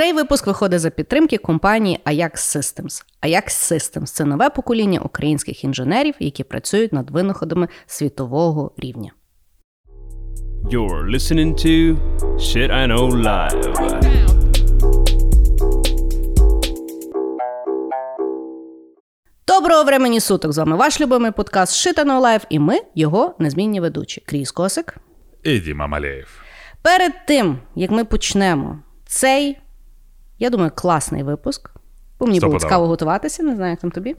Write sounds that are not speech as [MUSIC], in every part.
Цей випуск виходить за підтримки компанії Ajax Systems. Ajax Systems – це нове покоління українських інженерів, які працюють над винаходами світового рівня. You're listening to Shit I Know Live. Доброго времені суток! З вами ваш любимий подкаст Shit I Know Live, і ми його незмінні ведучі. Кріс Косик. І Діма Малеєв. Перед тим, як ми почнемо цей, я думаю, класний випуск. Бо мені було цікаво готуватися, не знаю, як там тобі.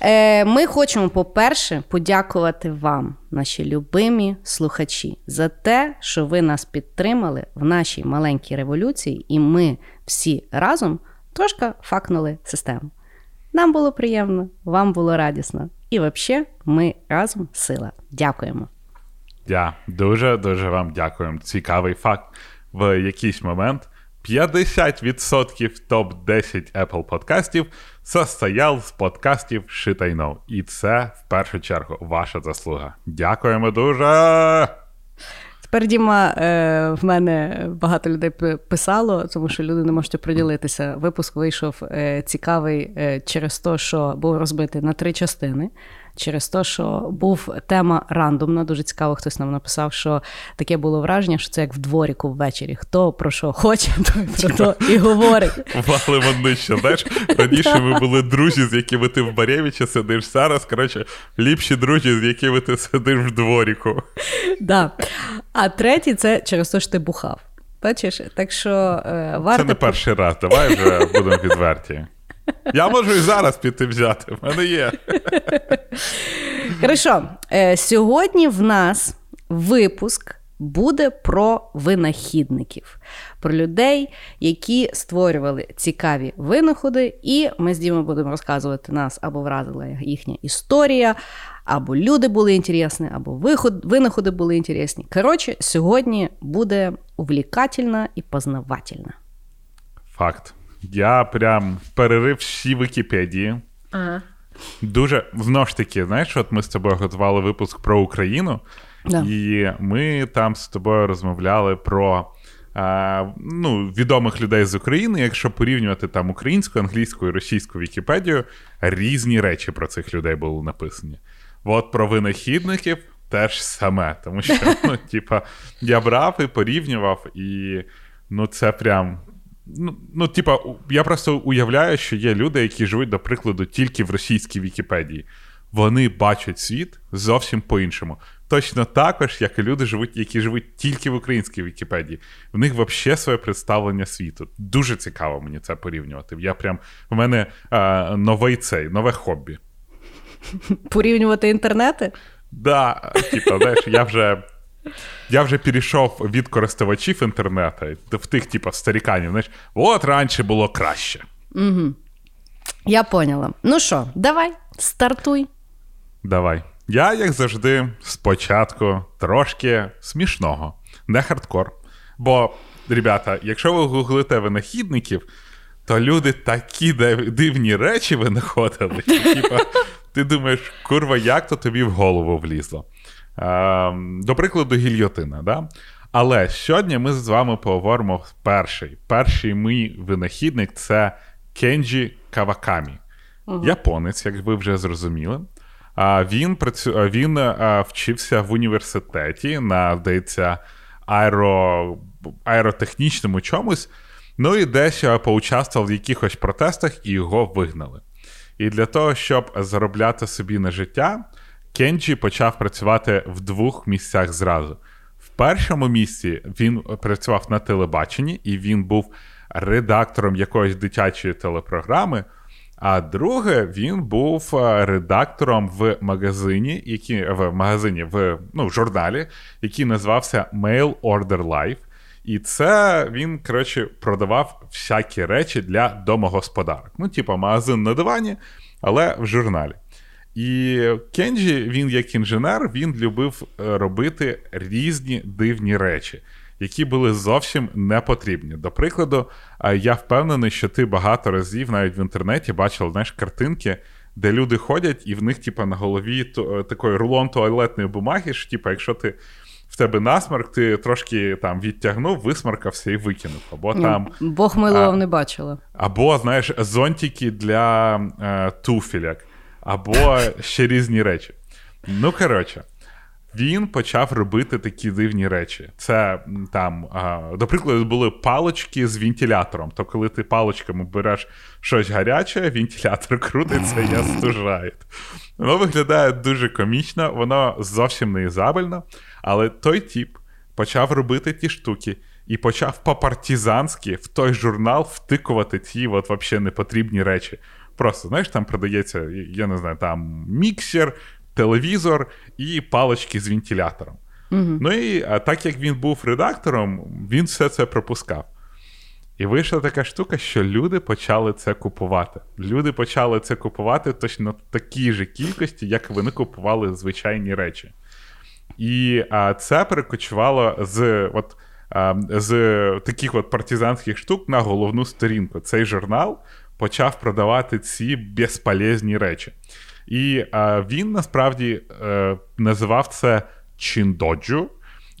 Е, ми хочемо, по-перше, подякувати вам, наші любимі слухачі, за те, що ви нас підтримали в нашій маленькій революції, і ми всі разом трошки факнули систему. Нам було приємно, вам було радісно. І взагалі, ми разом сила. Дякуємо. Я дуже дуже вам дякую. Цікавий факт. В якийсь момент 50% топ-10 Apple подкастів состояв з подкастів Shit. І це в першу чергу ваша заслуга. Дякуємо дуже. Тепер Діма, е, в мене багато людей писало, тому що люди не можуть приділитися. Випуск вийшов е, цікавий е, через те, що був розбитий на три частини. Через те, що був тема рандомна, дуже цікаво, хтось нам написав, що таке було враження, що це як в дворіку ввечері. Хто про що хоче, [LAUGHS] той про то і говорить. Валимо нижче. Знаєш, раніше ми були друзі, з якими ти в Барєвичі сидиш. Зараз, коротше, ліпші друзі, з якими ти сидиш в дворіку. Да. А третій це через те, що ти бухав. Бачиш? Так що е, варто Це не перший раз. Давай вже будемо відверті. [LAUGHS] Я можу і зараз піти взяти. В мене є. [LAUGHS] Хорошо, е, сьогодні в нас випуск буде про винахідників, про людей, які створювали цікаві винаходи, і ми з Дімою будемо розказувати нас або вразила їхня історія, або люди були інтересні, або виход, винаходи були інтересні. Коротше, сьогодні буде увлікательно і познавательно. Факт. Я прям перерив всі Вікіпедії. Дуже знову ж таки, знаєш, от ми з тобою готували випуск про Україну, Да. і ми там з тобою розмовляли про а, ну, відомих людей з України. Якщо порівнювати там українську, англійську і російську Вікіпедію, різні речі про цих людей були написані. От про винахідників теж саме, тому що, [LAUGHS] ну, типа, я брав і порівнював, і ну, це прям. Ну, ну, типа, я просто уявляю, що є люди, які живуть, до прикладу, тільки в російській Вікіпедії. Вони бачать світ зовсім по-іншому. Точно також, як і люди, живуть, які живуть тільки в українській Вікіпедії. В них взагалі своє представлення світу. Дуже цікаво мені це порівнювати. Я прям в мене е, новий цей, нове хобі. Порівнювати інтернети? Да, типа, знаєш, я вже. Я вже перейшов від користувачів інтернету в тих, типа, старіканів, знаєш, от раніше було краще. Я поняла. Ну що, давай, стартуй. Давай. Я, як завжди, спочатку трошки смішного, не хардкор. Бо, ребята, якщо ви гуглите винахідників, то люди такі дивні речі винаходили. Типа, ти думаєш, курва, як то тобі в голову влізло? Ем, до прикладу, гільйотина, да? Але сьогодні ми з вами поговоримо перший. Перший мій винахідник це Кенджі Кавакамі. Японець, як ви вже зрозуміли. А він працю... він а, вчився в університеті на, здається, аеро... аеротехнічному чомусь. Ну і десь а, поучаствував в якихось протестах і його вигнали. І для того, щоб заробляти собі на життя, Кенджі почав працювати в двох місцях зразу. В першому місці він працював на телебаченні, і він був редактором якоїсь дитячої телепрограми. А друге, він був е, редактором в магазині, який в магазині в ну, в журналі, який називався Mail Order Life. І це він, коротше, продавав всякі речі для домогосподарок. Ну, типу, магазин на дивані, але в журналі. І Кенджі, він як інженер, він любив е, робити різні дивні речі, які були зовсім не потрібні. До прикладу, е, я впевнений, що ти багато разів навіть в інтернеті бачив знаєш, картинки, де люди ходять, і в них, типа, на голові то, е, такий рулон туалетної бумаги, що, типа, якщо ти в тебе насмарк, ти трошки там відтягнув, висмаркався і викинув. Або Ні, там, Бог милував, не бачила. або, знаєш, зонтики для е, туфіляк, або ще різні речі. Ну, коротше, він почав робити такі дивні речі. Це там, до прикладу, були палочки з вентилятором. То коли ти палочками береш щось гаряче, вентилятор крутиться і остужає. [LAUGHS] Воно виглядає дуже комічно, воно зовсім не ізабельно, але той тіп почав робити ті штуки. І почав по-партизанськи в той журнал втикувати ці от вообще непотрібні речі. Просто, знаєш, там продається, я не знаю, там міксер, телевізор і палочки з вентилятором. Ну і а, так як він був редактором, він все це пропускав. І вийшла така штука, що люди почали це купувати. Люди почали це купувати точно в такій же кількості, як вони купували звичайні речі. І а, це перекочувало з, от, а, з таких от партизанських штук на головну сторінку. Цей журнал почав продавати ці безполезні речі. І а, він насправді е, називав це Чіндоджу.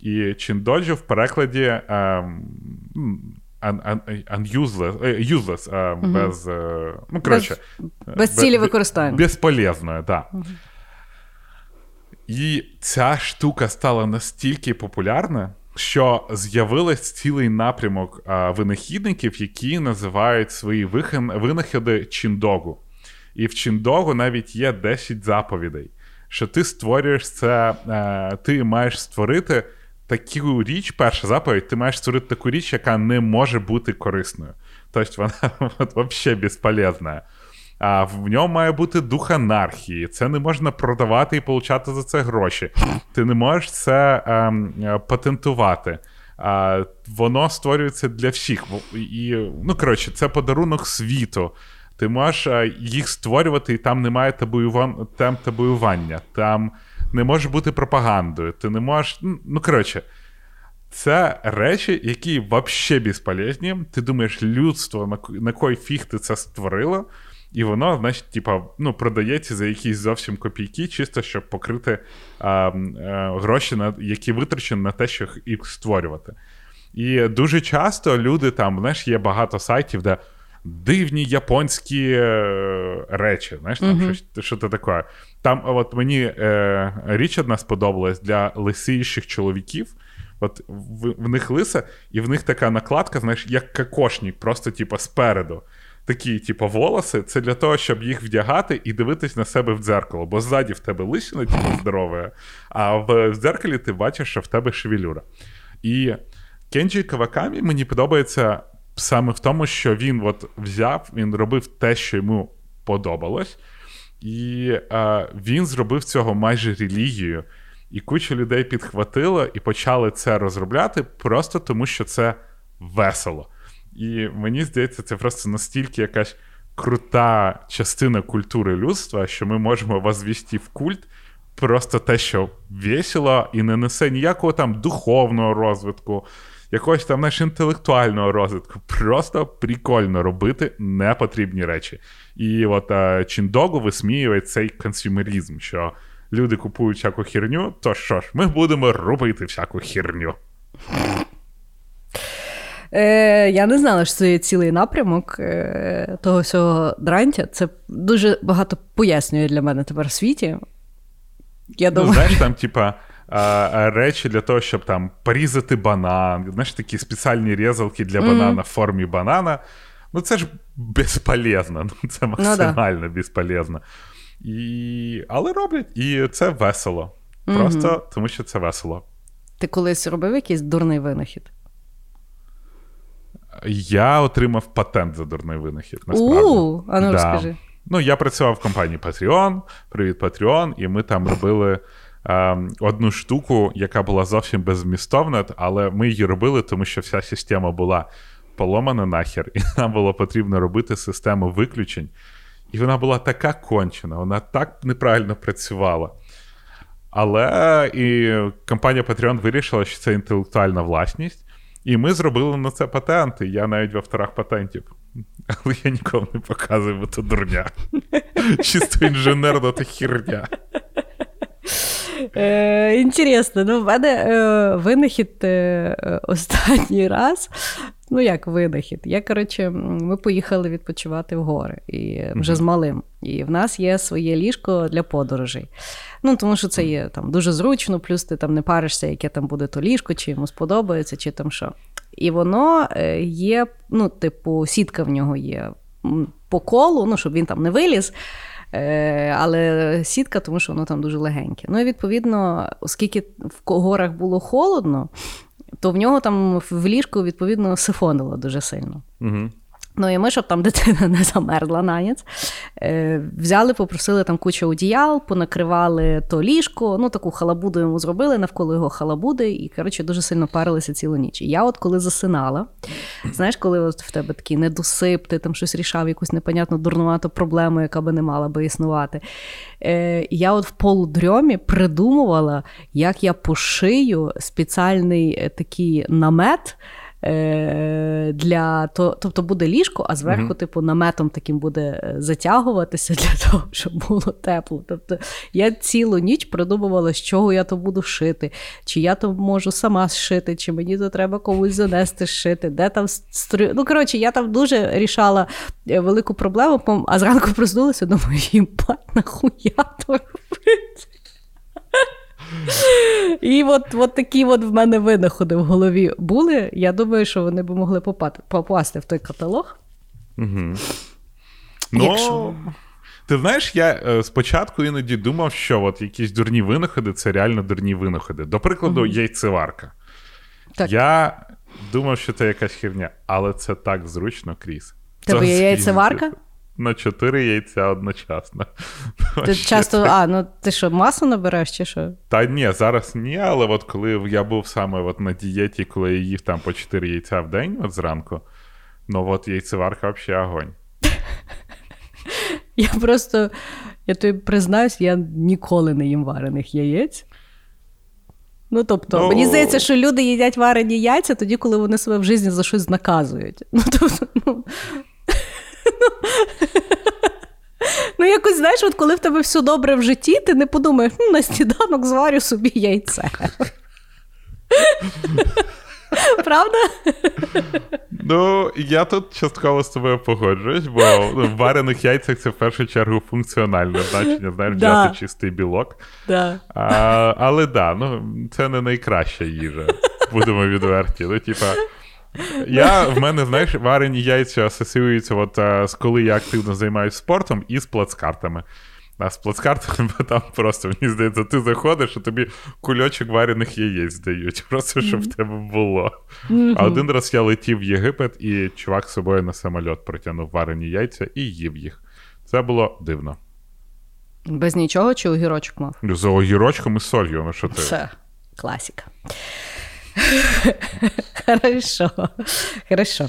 І Чіндоджу в перекладі е, м, un, un, unuseless, е, useless, е, без. е, ну, коротше, без цілі використання. Безполезною, так. Да. І ця штука стала настільки популярна, що з'явилась цілий напрямок а, винахідників, які називають свої винаходи чіндогу. І в чіндогу навіть є 10 заповідей, що ти створюєш це, е, ти маєш створити таку річ, перша заповідь, ти маєш створити таку річ, яка не може бути корисною. Тобто вона [LAUGHS] от, взагалі безполезна. А в ньому має бути дух анархії. Це не можна продавати і получати за це гроші. Ти не можеш це ем, е, патентувати. А, воно створюється для всіх. І, ну, коротше, це подарунок світу. Ти можеш е, їх створювати, і там немає табуюван... там табуювання, там не може бути пропагандою. Ти не можеш. Ну, коротше, це речі, які взагалі безполезні. Ти думаєш, людство, на, кой фіг ти це створило, і воно, значить, типа, ну, продається за якісь зовсім копійки, чисто щоб покрити а, а, гроші, на, які витрачені на те, щоб їх створювати. І дуже часто люди там, знаєш, є багато сайтів, де дивні японські е, речі. Знаєш, там uh-huh. щось що це таке. Там, от мені е, річ одна сподобалась для лисійших чоловіків. От в, в них лиса, і в них така накладка, знаєш, як кокошник, просто, типу, спереду. Такі, типу, волоси, це для того, щоб їх вдягати і дивитись на себе в дзеркало. Бо ззаді в тебе лисина, типу, здорова, а в дзеркалі ти бачиш, що в тебе шевелюра. І Кенджі Кавакамі мені подобається саме в тому, що він от взяв, він робив те, що йому подобалось, і е, він зробив цього майже релігію. І куча людей підхватило і почали це розробляти просто тому, що це весело. І мені здається, це просто настільки якась крута частина культури людства, що ми можемо возвісти в культ просто те, що весело і не несе ніякого там духовного розвитку, якогось там знаєш, інтелектуального розвитку. Просто прикольно робити непотрібні речі. І от а, Чіндогу висміює цей консюмерізм, що люди купують всяку херню, то що ж, ми будемо робити всяку херню. Е, Я не знала, що це є цілий напрямок е, того всього дрантя. Це дуже багато пояснює для мене тепер в світі. Я ну, думаю... Знаєш, там, типа, речі для того, щоб там порізати банан, знаєш, такі спеціальні різалки для банана mm. в формі банана. Ну, це ж безполезно. Ну, це максимально ну, да. безполезно. І... Але роблять, і це весело. Просто mm-hmm. тому що це весело. Ти колись робив якийсь дурний винахід? Я отримав патент за дурний винахід. насправді. У, а ну да. розкажи. Ну, я працював в компанії Patreon, привіт, Patreon, і ми там робили е, одну штуку, яка була зовсім беззмістовна, але ми її робили, тому що вся система була поломана нахер, і нам було потрібно робити систему виключень. І вона була така кончена, вона так неправильно працювала. Але і компанія Patreon вирішила, що це інтелектуальна власність, і ми зробили на це патенти. Я навіть в авторах патентів. Але я нікому не показую, бо це дурня. Чисто інженерна та хірня. Е, Інтересно, ну в мене е, винахід е, останній раз. Ну, як винахід. Я, коротше, ми поїхали відпочивати в гори і вже mm-hmm. з малим. І в нас є своє ліжко для подорожей. Ну, тому що це є там дуже зручно, плюс ти там не паришся, яке там буде то ліжко, чи йому сподобається, чи там що. І воно е, є, ну, типу, сітка в нього є по колу, ну, щоб він там не виліз. Е, але сітка, тому що воно там дуже легеньке. Ну і відповідно, оскільки в горах було холодно, то в нього там в ліжку відповідно сифонило дуже сильно. Угу. Ну і ми, щоб там дитина не замерзла на ніц, е, взяли, попросили там кучу одіял, понакривали то ліжко, ну таку халабуду йому зробили навколо його халабуди, і коротше дуже сильно парилися цілу ніч. І я, от коли засинала, знаєш, коли от в тебе такий недосип, ти там щось рішав, якусь непонятну дурнувату проблему, яка би не мала би існувати. Е, Я от в полудрьомі придумувала, як я пошию спеціальний е, такий намет. Е, для то, тобто буде ліжко, а зверху, mm-hmm. типу, наметом таким буде е, затягуватися [LAUGHS] для того, щоб було тепло. Тобто я цілу ніч придумувала, з чого я то буду шити, чи я то можу сама шити, чи мені то треба комусь занести шити, де там стрю. Ну, коротше, я там дуже рішала е, велику проблему, а зранку проснулася, думаю, їм нахуя то робити. І от от такі от в мене винаходи в голові були. Я думаю, що вони б могли попати, попасти в той каталог. Угу. Ну, Ти знаєш, я е, спочатку іноді думав, що от якісь дурні винаходи це реально дурні винаходи. До прикладу, угу. яйцеварка. Так. Я думав, що це якась херня, але це так зручно крізь. Тебе є яйцеварка? На чотири яйця одночасно. Ти часто, а, ну ти що, масу набереш чи що? Та ні, зараз ні, але от коли я був саме от на дієті, коли я їв там по 4 яйця в день от зранку, ну от яйцеварка взагалі огонь. [LAUGHS] Я просто, я тобі признаюсь, я ніколи не їм варених яєць. Ну, тобто, ну, мені здається, що люди їдять варені яйця тоді, коли вони себе в житті за щось наказують. [LAUGHS] Ну, тобто, ну, [LAUGHS] Ну, якось, знаєш, от коли в тебе все добре в житті, ти не подумаєш, ну, на сніданок зварю собі яйце. [LAUGHS] Правда? Ну, я тут частково з тобою погоджуюсь, бо в варених яйцях це в першу чергу функціональне значення, знаєш, да. взяти чистий білок. Да. А, Але да, ну, це не найкраща їжа. Будемо відверті. Ну, типа, я, В мене, знаєш, варені яйця асоціюються, от, а, з коли я активно займаюся спортом і з плацкартами. А з плацкартами [LAUGHS] там просто, мені здається, ти заходиш, і тобі кульочок варених яєць дають, [LAUGHS] просто щоб mm-hmm. в тебе було. Mm-hmm. А один раз я летів в Єгипет, і чувак з собою на самоліт протягнув варені яйця і їв їх. Це було дивно. Без нічого чи огірочок мав? За огірочком і солью. Ну що ти? Це класіка. [LAUGHS] Хорошо. Хорошо.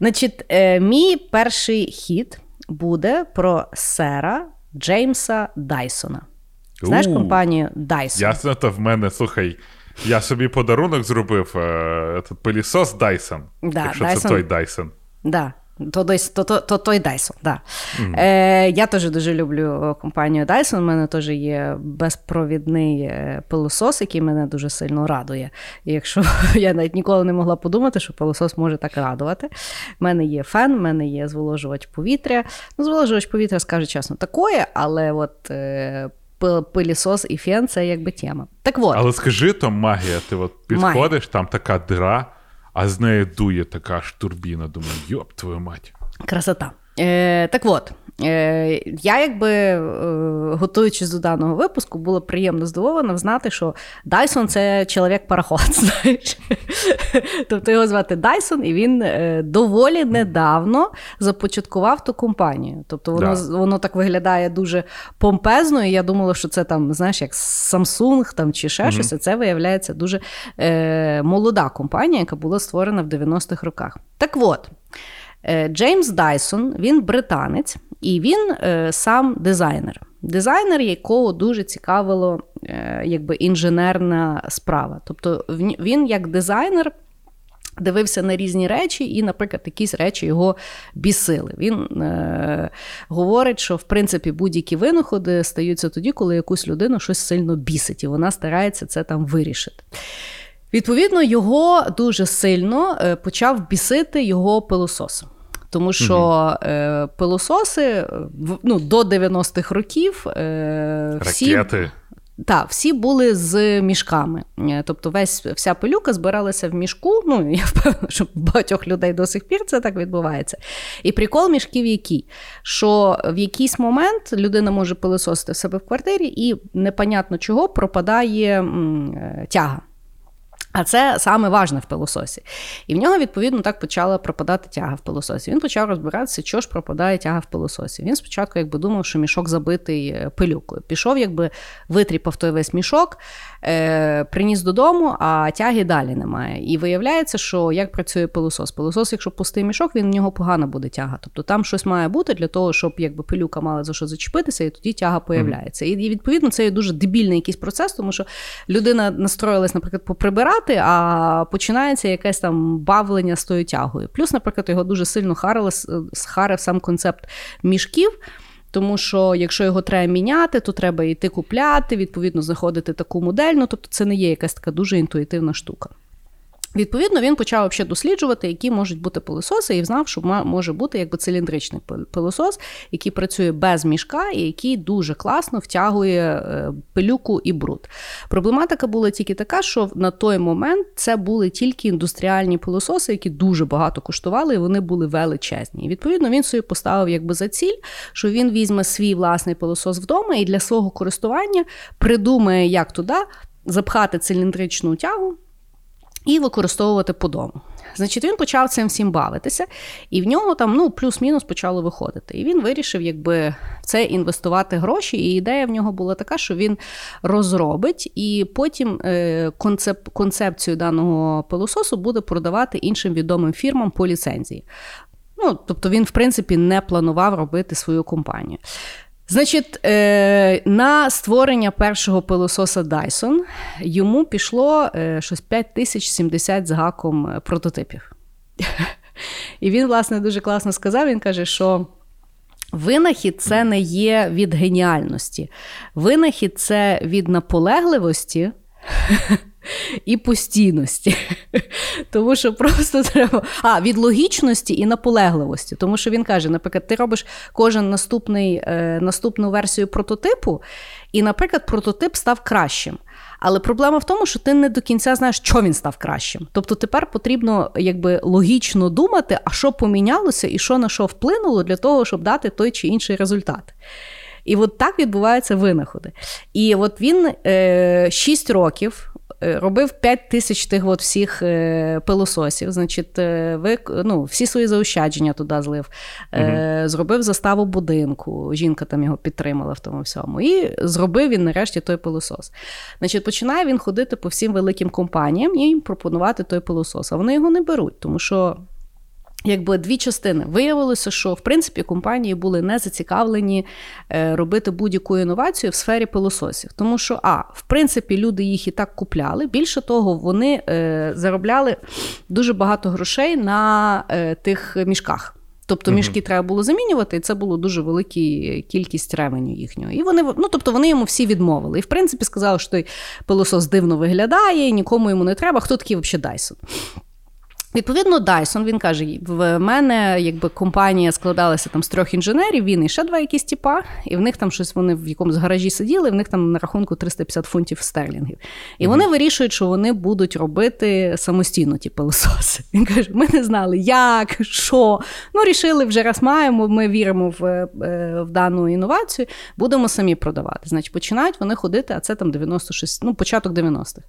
Значить, е, мій перший хід буде про сера Джеймса Дайсона. Знаєш У, компанію Dyson? Ясно, то в мене, слухай, я собі подарунок зробив е, пилісос Dyson. Да, якщо Dyson. це той Dyson. Да. То, то, то, то той Dyson, да. Mm. Е, Я теж дуже люблю е, компанію Dyson. У мене теж є безпровідний е, пилосос, який мене дуже сильно радує. І якщо [LAUGHS] я навіть ніколи не могла подумати, що пилосос може так радувати. У мене є фен, в мене є зволожувач повітря. Ну, зволожувач повітря, скажу чесно, такое, але от. Е, Пилісос і фен це якби тема. Так от. Але скажи то магія, ти от підходиш, магія. там така дира, а з неї дує така ж турбіна. Думаю, йоп, твою мать. Красота. Е, Так от, е, я якби е, готуючись до даного випуску, була приємно здивована знати, що Дайсон це чоловік пароход [LAUGHS] знаєш. Тобто його звати Дайсон, і він е, доволі недавно започаткував ту компанію. Тобто воно да. воно так виглядає дуже помпезно, і я думала, що це там, знаєш, як Samsung там, чи ще mm щось, це виявляється дуже е, молода компанія, яка була створена в 90-х роках. Так от. Е, Джеймс Дайсон, він британець, і він е, сам дизайнер. Дизайнер, якого дуже цікавило е, якби інженерна справа. Тобто він як дизайнер Дивився на різні речі, і, наприклад, якісь речі його бісили. Він е, говорить, що в принципі будь-які винаходи стаються тоді, коли якусь людину щось сильно бісить, і вона старається це там вирішити. Відповідно, його дуже сильно е, почав бісити його пилосос. Тому що е, пилососи ну, до 90-х років е, всі, Ракети. Так, всі були з мішками. Е, тобто, весь вся пилюка збиралася в мішку. Ну, я впевнена, що багатьох людей до сих пір це так відбувається. І прикол мішків який? Що в якийсь момент людина може пилососити в себе в квартирі, і непонятно чого пропадає м, е, тяга. А це саме важне в пилососі. І в нього, відповідно, так почала пропадати тяга в пилососі. Він почав розбиратися, що ж пропадає тяга в пилососі. Він спочатку якби думав, що мішок забитий е, пилюкою. Пішов, якби витріпав той весь мішок, е, приніс додому, а тяги далі немає. І виявляється, що як працює пилосос. Пилосос, якщо пустий мішок, він в нього погано буде тяга. Тобто там щось має бути для того, щоб якби пилюка мала за що зачепитися, і тоді тяга появляється. І, і відповідно це є дуже дебільний якийсь процес, тому що людина настроїлась, наприклад, поприбирати а починається якесь там бавлення з тою тягою. Плюс, наприклад, його дуже сильно харили, схарив сам концепт мішків. Тому що якщо його треба міняти, то треба йти купляти, відповідно, заходити таку модель. Ну, тобто це не є якась така дуже інтуїтивна штука. Відповідно, він почав взагалі досліджувати, які можуть бути пилососи, і знав, що може бути якби циліндричний пилосос, який працює без мішка і який дуже класно втягує е, пилюку і бруд. Проблематика була тільки така, що на той момент це були тільки індустріальні пилососи, які дуже багато коштували, і вони були величезні. І відповідно він собі поставив якби за ціль, що він візьме свій власний пилосос вдома і для свого користування придумає, як туди запхати циліндричну тягу і використовувати по дому. Значить, він почав цим всім бавитися, і в нього там ну, плюс-мінус почало виходити. І він вирішив, якби в це інвестувати гроші. І ідея в нього була така, що він розробить, і потім е, концеп, концепцію даного пилососу буде продавати іншим відомим фірмам по ліцензії. Ну, Тобто він, в принципі, не планував робити свою компанію. Значить, е, на створення першого пилососа Dyson йому пішло е, щось 5070 з гаком е, прототипів. І він, власне, дуже класно сказав: він каже, що. Винахід це не є від геніальності. Винахід це від наполегливості і постійності. [LAUGHS] Тому що просто треба. А, від логічності і наполегливості. Тому що він каже: наприклад, ти робиш кожен наступний, е, наступну версію прототипу, і, наприклад, прототип став кращим. Але проблема в тому, що ти не до кінця знаєш, що він став кращим. Тобто тепер потрібно якби логічно думати, а що помінялося і що на що вплинуло для того, щоб дати той чи інший результат. І от так відбуваються винаходи. І от він е, 6 років робив 5 тисяч тих от всіх е, пилососів. Значить, е, ви, ну, всі свої заощадження туди злив, угу. зробив заставу будинку. Жінка там його підтримала в тому всьому. І зробив він нарешті той пилосос. Значить, починає він ходити по всім великим компаніям і їм пропонувати той пилосос. А вони його не беруть, тому що Якби дві частини виявилося, що в принципі компанії були не зацікавлені е, робити будь-яку інновацію в сфері пилососів, тому що а в принципі люди їх і так купляли. Більше того, вони е, заробляли дуже багато грошей на е, тих мішках. Тобто мішки треба було замінювати, і це було дуже велика кількість ревеню їхнього. І вони ну, тобто вони йому всі відмовили. І в принципі сказали, що той пилосос дивно виглядає, нікому йому не треба. Хто такий взагалі Дайсон? Відповідно, Dyson, він каже: в мене якби компанія складалася там з трьох інженерів, він і ще два якісь тіпа, і в них там щось вони в якомусь гаражі сиділи, в них там на рахунку 350 фунтів стерлінгів. І вони mm-hmm. вирішують, що вони будуть робити самостійно ті пилососи. [LAUGHS] Він каже: ми не знали, як, що. Ну, рішили вже раз маємо, ми віримо в, е, в дану інновацію, будемо самі продавати. Значить, починають вони ходити, а це там 96, ну, початок 90-х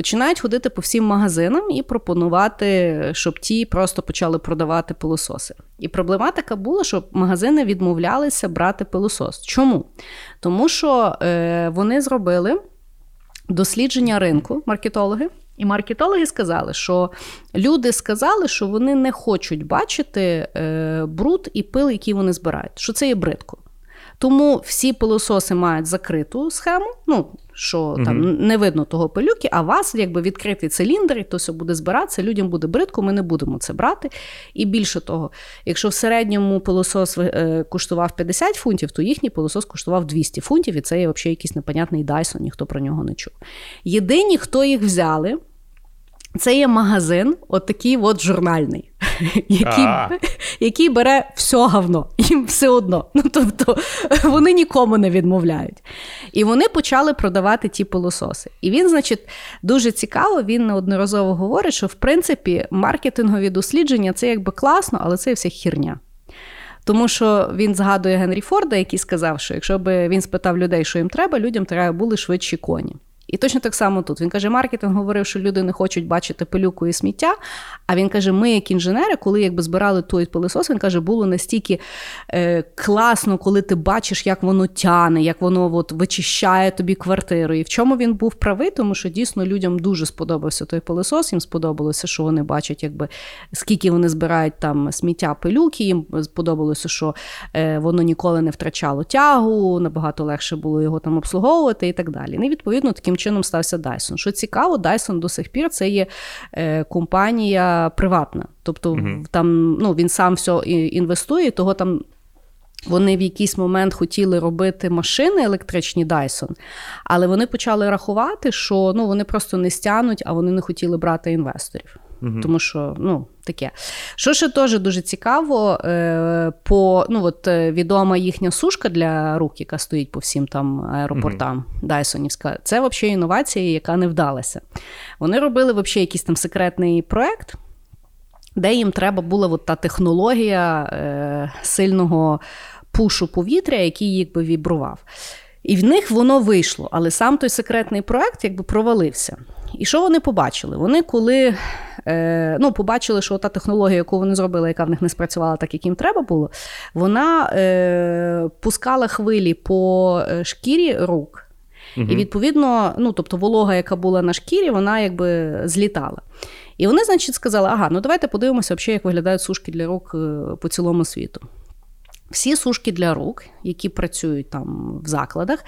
починають ходити по всім магазинам і пропонувати, щоб ті просто почали продавати пилососи. І проблематика була, що магазини відмовлялися брати пилосос. Чому? Тому що е, вони зробили дослідження ринку, маркетологи. І маркетологи сказали, що люди сказали, що вони не хочуть бачити е, бруд і пил, який вони збирають, що це є бридко. Тому всі пилососи мають закриту схему. ну, що там не видно того пилюки, а вас якби відкритий циліндр, і то все буде збиратися, людям буде бридко, ми не будемо це брати. І більше того, якщо в середньому пилосос е, коштував 50 фунтів, то їхній пилосос коштував 200 фунтів, і це є взагалі якийсь непонятний Dyson, ніхто про нього не чув. Єдині, хто їх взяли. Це є магазин, от такий от журнальний, [LAUGHS] який який бере все говно, їм все одно. [LAUGHS] Ну, Тобто вони нікому не відмовляють. І вони почали продавати ті пилососи. І він, значить, дуже цікаво, він неодноразово говорить, що в принципі маркетингові дослідження це якби класно, але це вся хірня. Тому що він згадує Генрі Форда, який сказав, що якщо б він спитав людей, що їм треба, людям треба були швидші коні. І точно так само тут. Він каже, маркетинг говорив, що люди не хочуть бачити пилюку і сміття. А він каже: ми, як інженери, коли якби збирали той пилосос, він каже, було настільки е, класно, коли ти бачиш, як воно тяне, як воно от, вичищає тобі квартиру. І в чому він був правий, тому що дійсно людям дуже сподобався той пилосос. Їм сподобалося, що вони бачать, якби скільки вони збирають там сміття пилюки. Їм сподобалося, що е, воно ніколи не втрачало тягу, набагато легше було його там обслуговувати і так далі. Ну, і відповідно таким чином стався Dyson. Що цікаво, Dyson до сих пір це є е, компанія приватна. Тобто угу. там ну, він сам все інвестує, того там. Вони в якийсь момент хотіли робити машини електричні Dyson, але вони почали рахувати, що ну, вони просто не стянуть, а вони не хотіли брати інвесторів. Угу. Тому що ну, таке. Що ще теж дуже цікаво, е, по ну, от, е, відома їхня сушка для рук, яка стоїть по всім там аеропортам угу. Дайсонівська, це взагалі інновація, яка не вдалася. Вони робили взагалі якийсь там секретний проект. Де їм треба була от та технологія е, сильного пушу повітря, який їх би вібрував. І в них воно вийшло, але сам той секретний проект якби провалився. І що вони побачили? Вони коли е, ну, побачили, що та технологія, яку вони зробили, яка в них не спрацювала так, як їм треба було, вона е, пускала хвилі по е, шкірі рук. Угу. І відповідно, ну тобто волога, яка була на шкірі, вона якби злітала. І вони, значить, сказали: ага, ну давайте подивимося, взагалі, як виглядають сушки для рук е, по цілому світу. Всі сушки для рук, які працюють там в закладах,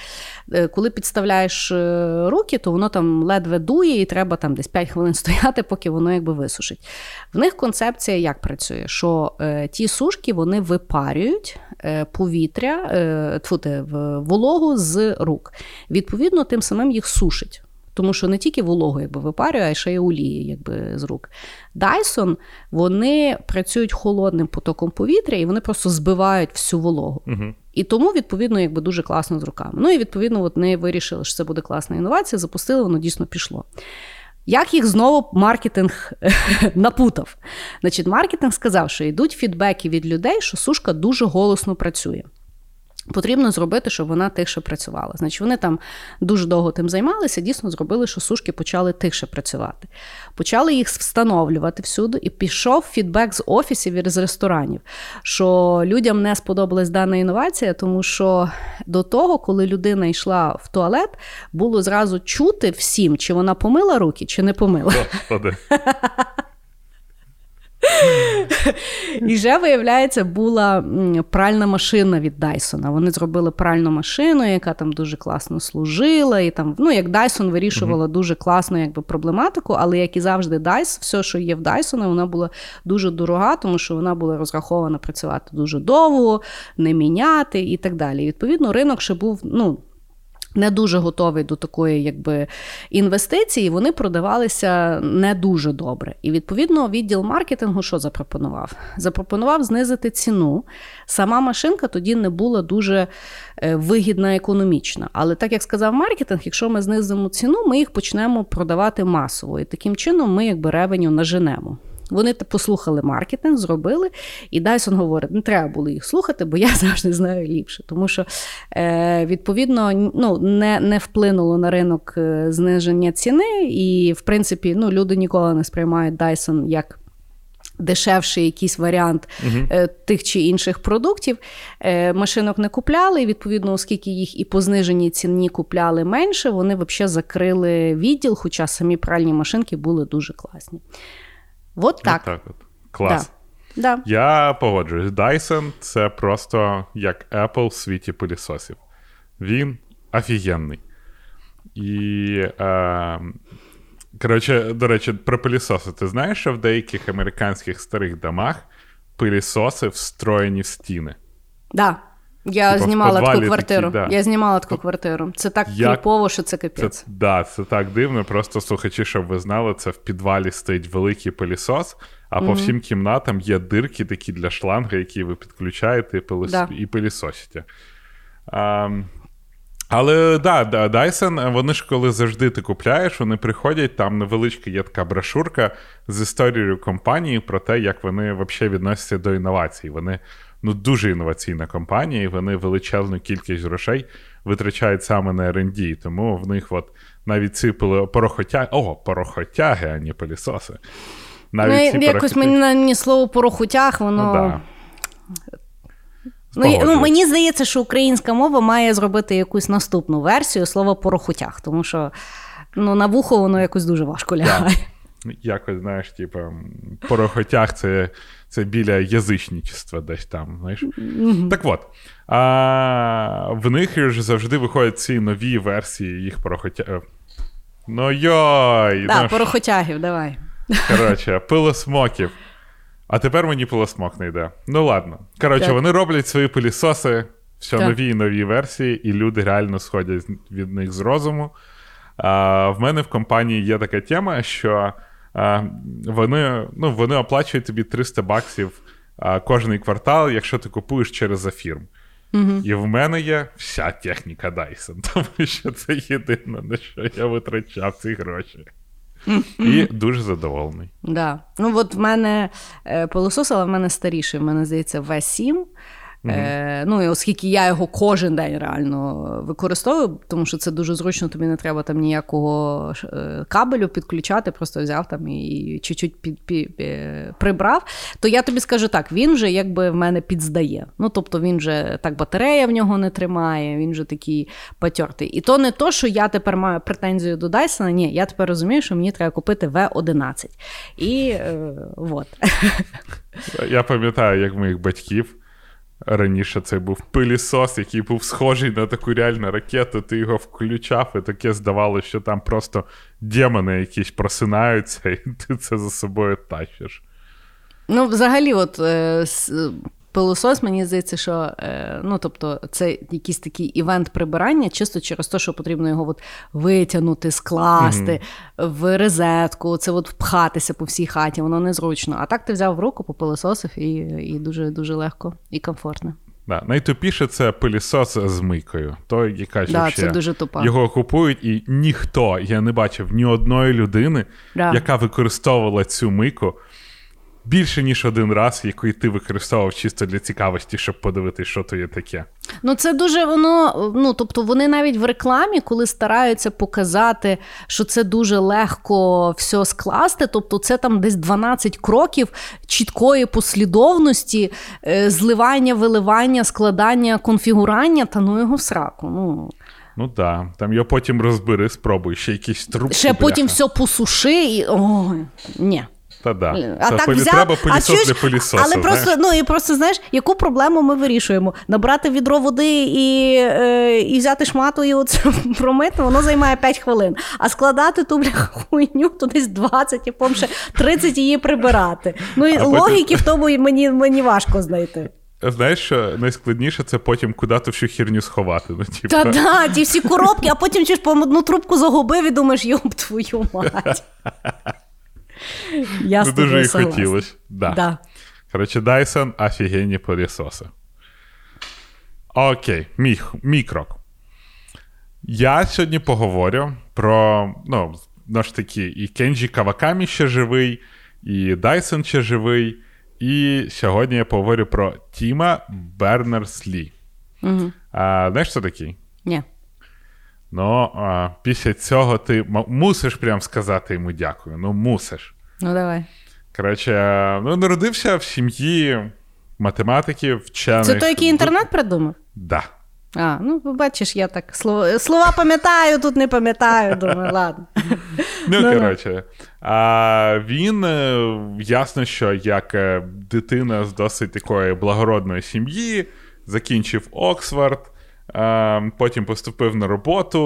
е, коли підставляєш е, руки, то воно там ледве дує, і треба там десь 5 хвилин [LAUGHS] стояти, поки воно якби висушить. В них концепція як працює? Що е, ті сушки вони випарюють е, повітря, е, тфути, вологу з рук. Відповідно, тим самим їх сушить. Тому що не тільки вологу якби випарює, а ще й олії якби, з рук. Dyson, вони працюють холодним потоком повітря і вони просто збивають всю вологу. Угу. І тому, відповідно, якби дуже класно з руками. Ну і відповідно, вони вирішили, що це буде класна інновація, запустили, воно дійсно пішло. Як їх знову маркетинг [LAUGHS] напутав? Значить, маркетинг сказав, що йдуть фідбеки від людей, що сушка дуже голосно працює. Потрібно зробити, щоб вона тихше працювала. Значить, вони там дуже довго тим займалися, дійсно зробили, що сушки почали тихше працювати. Почали їх встановлювати всюди, і пішов фідбек з офісів і з ресторанів, що людям не сподобалась дана інновація, тому що до того, коли людина йшла в туалет, було зразу чути всім, чи вона помила руки, чи не помила. [LAUGHS] [LAUGHS] І вже, виявляється, була пральна машина від Дайсона. Вони зробили пральну машину, яка там дуже класно служила. І там, ну, як Дайсон вирішувала дуже класну якби, проблематику, але як і завжди, Дайс, все, що є в Дайсона, вона була дуже дорога, тому що вона була розрахована працювати дуже довго, не міняти і так далі. І, відповідно, ринок ще був. ну, не дуже готовий до такої якби інвестиції, вони продавалися не дуже добре. І відповідно відділ маркетингу що запропонував? Запропонував знизити ціну. Сама машинка тоді не була дуже е, вигідна економічна. Але так як сказав маркетинг, якщо ми знизимо ціну, ми їх почнемо продавати масово. І таким чином ми якби ревеню наженемо. Вони послухали маркетинг, зробили. І Дайсон говорить: не треба було їх слухати, бо я [LAUGHS] завжди знаю ліпше. Тому що, е, відповідно, ну, не не вплинуло на ринок е, зниження ціни, і, в принципі, ну, люди ніколи не сприймають Dyson як. Дешевший якийсь варіант uh-huh. тих чи інших продуктів. Машинок не купляли, і відповідно, оскільки їх і по зниженій ціні купляли менше, вони взагалі закрили відділ, хоча самі пральні машинки були дуже класні. Вот так. Вот так от. Клас. Да. Да. Я погоджуюсь. Dyson це просто як Apple в світі пилісосів. Він офігенний. І. Е, коротше, до речі, про пилісоси. Ти знаєш, що в деяких американських старих домах пилісоси встроєні в стіни? Да. Я Типа знімала таку квартиру. такі, да. Я знімала таку квартиру. Це так Як- кліпово, що це Це, капець. да, це так дивно. Просто слухачі, щоб ви знали, це в підвалі стоїть великий пилісос, а по всім кімнатам є дирки такі для шланга, які ви підключаєте і, пилис... Да. і пилісосите. А, але да, да, Dyson, вони ж коли завжди ти купляєш, вони приходять, там невеличка є така брошурка з історією компанії про те, як вони взагалі відносяться до інновацій. Вони ну, дуже інноваційна компанія, і вони величезну кількість грошей витрачають саме на R&D, тому в них от навіть ці порохотяги, о, порохотяги, а не пилісоси. Навіть Ну, ці якось порохотяги- мені мені слово порохутях, воно. Ну, да. Ну, ну, мені здається, що українська мова має зробити якусь наступну версію слова порохутях, тому що ну, на вухо воно якось дуже важко лягає. Якось, знаєш, типу, порохотяг це, це біля язичничества десь там. знаєш. Так от. А, в них ж завжди виходять ці нові версії їх порохотяг. Ну йой! Так, ну, порохотягів, давай. коротше, пилосмоків. А тепер мені пилосмок не йде. Ну ладно. Коротше, Так. вони роблять свої пилісоси, все Так. нові і нові версії, і люди реально сходять від них з розуму. А, в мене в компанії є така тема, що вони, ну, вони оплачують тобі 300 баксів кожний квартал, якщо ти купуєш через Афірм. І в мене є вся техніка Dyson, [LAUGHS] тому що це єдине, на що я витрачав ці гроші. І дуже задоволений. Да. Ну, от в мене е, пилосос, але в мене старіший, в мене здається, V7. Е, ну, і оскільки я його кожен день реально використовую, тому що це дуже зручно, тобі не треба там ніякого е, кабелю підключати, просто взяв там і чуть-чуть під, під, пі- прибрав. То я тобі скажу так: він же якби в мене підздає. Ну, тобто він же так батарея в нього не тримає, він же такий потертий. І то не то, що я тепер маю претензію до Dyson, ні, я тепер розумію, що мені треба купити V11. І е, от. Я пам'ятаю, як моїх батьків. Раніше це був пилісос, який був схожий на таку реальну ракету. Ти його включав, і таке здавалося, що там просто демони якісь просинаються, [LAUGHS] і ти це за собою тащиш. Ну, взагалі, от е, пилосос, мені здається, що е, ну, тобто, це якийсь такий івент прибирання, чисто через те, що потрібно його от витягнути, скласти в розетку, це от впхатися по всій хаті, воно незручно. А так ти взяв в руку, попилососив і, і дуже дуже легко і комфортно. Да. Найтупіше це пилісос з мийкою. Той, яка Да, вообще це дуже тупа. його купують, і ніхто, я не бачив ні одної людини, Да. яка використовувала цю мийку більше, ніж один раз, який ти використовував чисто для цікавості, щоб подивитися, що то є таке. Ну, це дуже воно. Ну, тобто, вони навіть в рекламі, коли стараються показати, що це дуже легко все скласти, тобто це там десь 12 кроків чіткої послідовності, е, зливання, виливання, складання, конфігурання, та ну його в сраку. Ну, Ну так, да. там його потім розбери, спробуй, ще якісь трубки. ще потім все посуши і. Ой, ні. Та да. А Та так пилі- взяв, треба а пилісос чуєш, для пилісосу. але просто, ну і просто знаєш, яку проблему ми вирішуємо? Набрати відро води і, е, і взяти шмату і оце [LAUGHS] промити, воно займає 5 хвилин. А складати ту бля хуйню, то десь 20, і потім ще 30 її прибирати. Ну і А потім- логіки в тому мені, мені важко знайти. Знаєш, що найскладніше це потім куди ту всю херню сховати. Ну, типу. Та да, ті всі коробки, а потім чуєш, по одну трубку загубив і думаєш, йоб твою мать. [LAUGHS] Я Ну, дуже і хотілося. Да. Да. Коротше, Dyson офігенні пилісоси. Окей, мій, мій крок. Я сьогодні поговорю про, ну, ну ж таки, і Кенджі Кавакамі ще живий, і Dyson ще живий. І сьогодні я поговорю про Тіма Бернерс-Лі. Угу. А, знаєш, що такий? Ні. Ну, а, після цього ти мусиш прям сказати йому дякую. Ну, мусиш. Ну давай. Коротше, ну, народився в сім'ї математиків, вчених. Це той, який інтернет придумав? Да. А, ну бачиш, я так слова, слова пам'ятаю, тут не пам'ятаю. Думаю, ладно. Ну, коротше, а він е, ясно, що як е, дитина з досить такої благородної сім'ї, закінчив Оксфорд, потім поступив на роботу.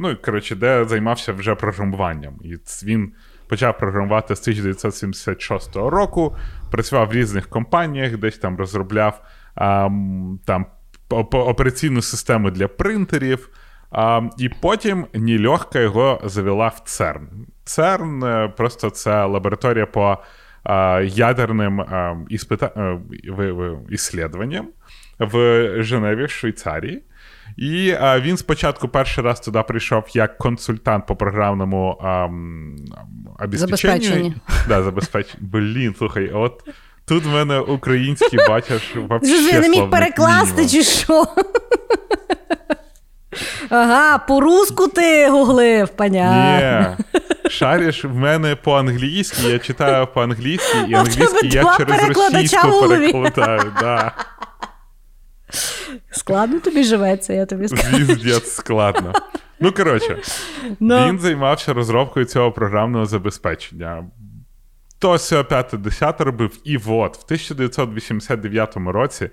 Ну, і, коротше, де займався вже програмуванням. І він почав програмувати з 1976 року, працював в різних компаніях, десь там розробляв а, там операційну систему для принтерів. І потім нільогка його завела в ЦЕРН. ЦЕРН е, просто це лабораторія по ядерним іспита... Е, іслідуванням в Женеві, Швейцарії. І а, він спочатку перший раз туди прийшов як консультант по програмному а, обезпеченню. Да, забезпечення. Блін, слухай, от тут в мене український бачиш [LAUGHS] вообще не міг перекласти, чи що? Ага, по-руску ти гуглив, понятно. Ні. Шариш в мене по-англійськи, я читаю по-англійськи, і англійський я через російську перекладаю. Да. Складно тобі живеться, я тобі скажу. Звіздець складно. Ну, коротше, no. Ну. він займався розробкою цього програмного забезпечення. То 5-10 робив, і от в 1989 році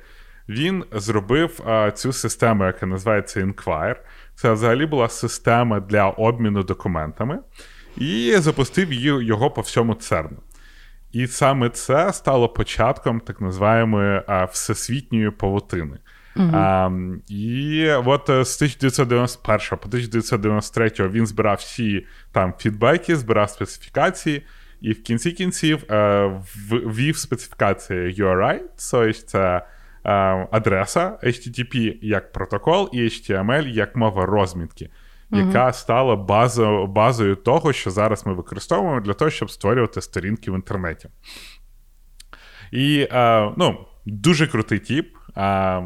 він зробив а, цю систему, яка називається Inquire. Це взагалі була система для обміну документами, і запустив його по всьому ЦЕРНу. І саме це стало початком так називаємої а, всесвітньої павутини. Uh-huh. А, І от е, з 1991 по 1993 він збирав всі там фідбеки, збирав специфікації, і в кінці кінців а, ввів специфікації URI, тобто це а, адреса HTTP як протокол, і HTML як мова розмітки. Яка стала базою базою того, що зараз ми використовуємо для того, щоб створювати сторінки в інтернеті. І а, ну, дуже крутий тіп. А,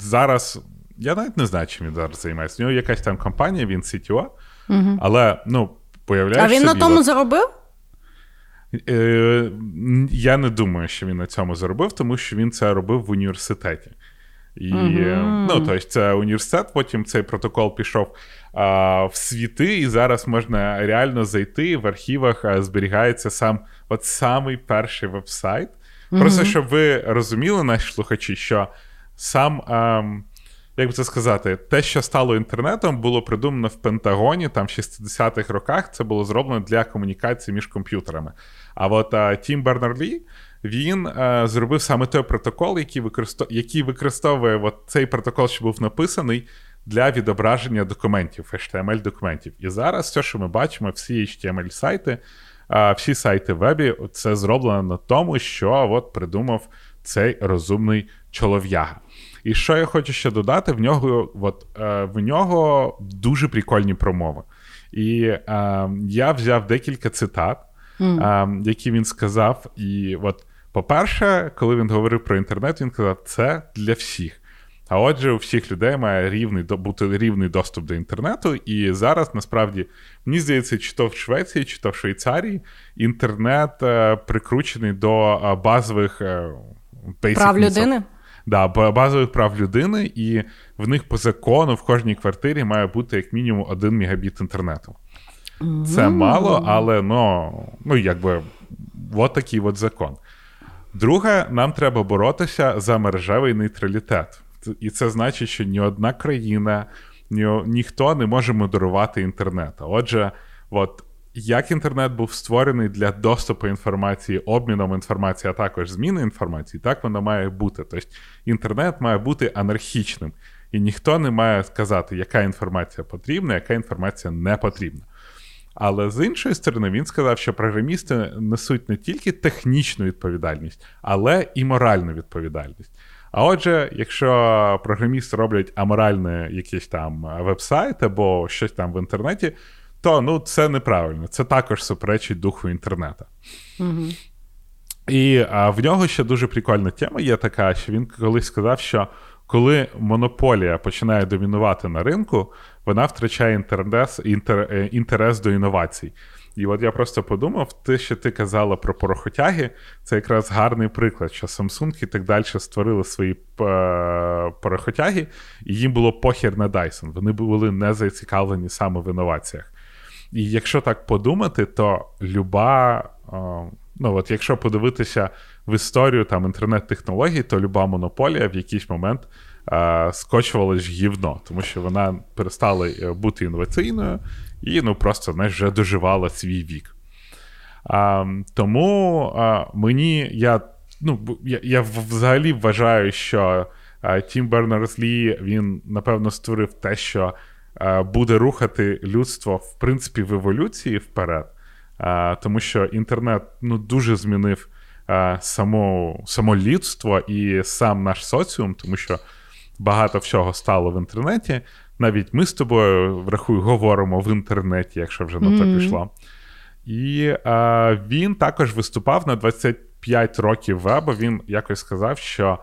Зараз я навіть не знаю, чим він зараз займається. У нього якась там компанія, він CTO, угу. але ну, появляється. А він на тому заробив? Е, Я не думаю, що він на цьому заробив, тому що він це робив в університеті. І, uh ну, тобто, це університет, потім цей протокол пішов а, в світи, і зараз можна реально зайти в архівах, а, зберігається сам от самий перший веб-сайт, Просто щоб ви розуміли, наші слухачі, що сам, ем, як би це сказати, те, що стало інтернетом, було придумано в Пентагоні там в 60-х роках. Це було зроблено для комунікації між комп'ютерами. А от е, Тім Бернер-Лі, він е, зробив саме той протокол, який використовує, який використовує от цей протокол, що був написаний. Для відображення документів, HTML-документів. І зараз все, що ми бачимо, всі HTML-сайти, всі сайти вебі це зроблено на тому, що от придумав цей розумний чолов'яга. І що я хочу ще додати, в нього от, е, в нього дуже прикольні промови. І е, я взяв декілька цитат, mm. е, які він сказав. І от, по-перше, коли він говорив про інтернет, він казав, це для всіх. А отже, у всіх людей має рівний бути рівний доступ до інтернету. І зараз насправді мені здається, чи то в Швеції, чи то в Швейцарії інтернет е, прикручений до е, базових е, прав людини. Да, базових прав людини, і в них по закону в кожній квартирі має бути як мінімум один мегабіт інтернету. Це мало, але ну, ну якби от такий от закон. Друге, нам треба боротися за мережевий нейтралітет. І це значить, що ні одна країна, ні, ніхто не може модерувати інтернет. Отже, от як інтернет був створений для доступу інформації, обміном інформації, а також зміни інформації, так воно має бути. Тобто інтернет має бути анархічним, і ніхто не має сказати, яка інформація потрібна, яка інформація не потрібна. Але з іншої сторони, він сказав, що програмісти несуть не тільки технічну відповідальність, але і моральну відповідальність. А отже, якщо програмісти роблять аморальний якийсь там веб-сайт або щось там в інтернеті, то ну, це неправильно. Це також суперечить духу інтернету. Угу. І а, в нього ще дуже прикольна тема є така, що він колись сказав, що коли монополія починає домінувати на ринку, вона втрачає інтерес, інтер, е, інтерес до інновацій. І от я просто подумав, те, що ти казала про порохотяги, це якраз гарний приклад, що Samsung і так далі створили свої е, порохотяги, і їм було похір на Dyson. Вони були не зацікавлені саме в інноваціях. І якщо так подумати, то люба, ну от якщо подивитися в історію там інтернет-технологій, то люба монополія в якийсь момент скочувала ж гівно, тому що вона перестала е, бути інноваційною і ну просто знаєш, вже доживала свій вік. А, Тому а, мені я ну, я, я взагалі вважаю, що Тім Бернерс Лі він напевно створив те, що буде рухати людство в принципі в еволюції вперед, тому що інтернет ну, дуже змінив само, само людство і сам наш соціум, тому що багато всього стало в інтернеті. Навіть ми з тобою, врахуй, говоримо в інтернеті, якщо вже на то mm-hmm. пішло. І а, він також виступав на 25 років веба. Він якось сказав, що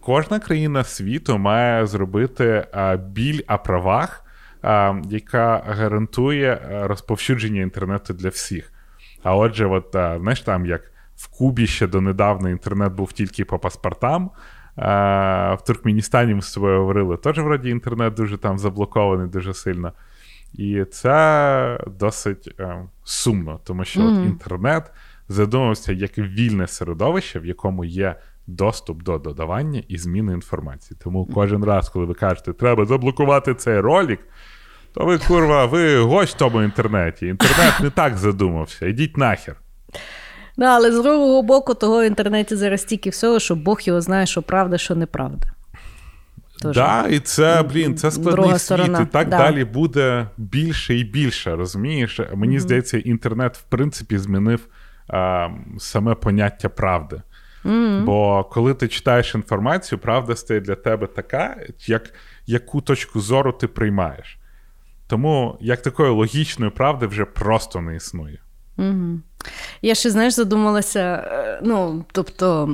кожна країна світу має зробити а, біль о правах, а, яка гарантує розповсюдження інтернету для всіх. А отже, от, знаєш, там як в Кубі ще донедавна інтернет був тільки по паспортам. В Туркменістані ми з тобою говорили, теж вроді інтернет дуже там заблокований дуже сильно. І це досить е, сумно, тому що mm. от інтернет задумався як вільне середовище, в якому є доступ до додавання і зміни інформації. Тому кожен раз, коли ви кажете, треба заблокувати цей ролик, то ви, курва, ви гость в тому інтернеті. Інтернет не так задумався. Ідіть нахер. Ну, але з другого боку, того в інтернеті зараз стільки всього, що Бог його знає, що правда, що неправда. Так, да, і це, блін, це складний світ. І так да. далі буде більше і більше. Розумієш? Мені mm-hmm. здається, інтернет, в принципі, змінив а, саме поняття правди. Mm-hmm. Бо коли ти читаєш інформацію, правда стає для тебе така, як, яку точку зору ти приймаєш. Тому як такої логічної правди вже просто не існує. Угу. Я ще, знаєш, задумалася, е, ну, тобто,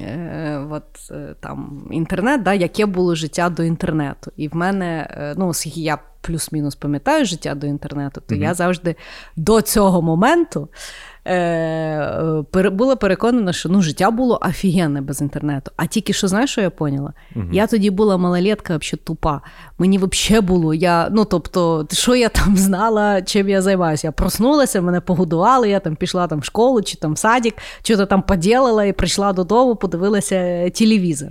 е, от е, там інтернет, да, яке було життя до інтернету. І в мене, е, ну, оскільки я плюс-мінус пам'ятаю життя до інтернету, то угу. я завжди до цього моменту е, була переконана, що ну, життя було офігенне без інтернету. А тільки що, знаєш, що я поняла? Угу. Я тоді була малолетка, взагалі тупа. Мені взагалі було, я, ну тобто, що я там знала, чим я займаюся? Я проснулася, мене погодували, я там пішла там в школу чи там в садик, що-то там поділила і прийшла додому, подивилася телевізор.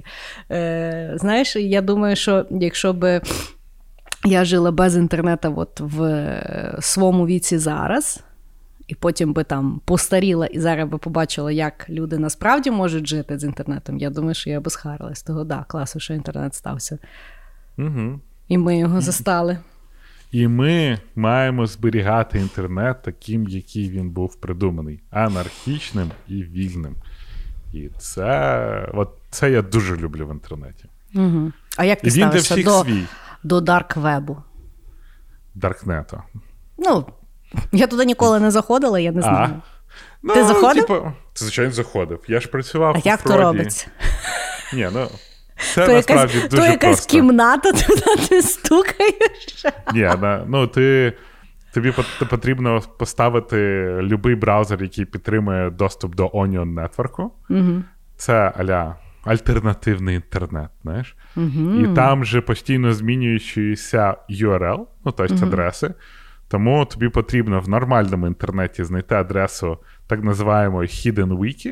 Е, Знаєш, я думаю, що якщо би. Я жила без інтернету от в е, своєму віці зараз, і потім би там постаріла і зараз би побачила, як люди насправді можуть жити з інтернетом. Я думаю, що я би схарилась. Того да, класно, що інтернет стався. Угу. І ми його застали. І ми маємо зберігати інтернет таким, який він був придуманий, анархічним і вільним. І це от це я дуже люблю в інтернеті. Угу. А як ти ставишся до, свій. до дарквебу? Даркнету. Ну, я туди ніколи не заходила, я не знаю. А. Ну, Ти заходив? Типу, ти, звичайно, заходив. Я ж працював. А у як то робиться? Ні, ну. Це то насправді якась, дуже То якась просто. кімната, [LAUGHS] туди ти стукаєш. Ні, ну ти. Тобі потрібно поставити будь-який браузер, який підтримує доступ до Onion Network. Угу. Це аля альтернативний інтернет. знаєш. Угу. І там же постійно змінюючися URL, ну тобто угу. адреси. Тому тобі потрібно в нормальному інтернеті знайти адресу так називаємої Hidden Wiki,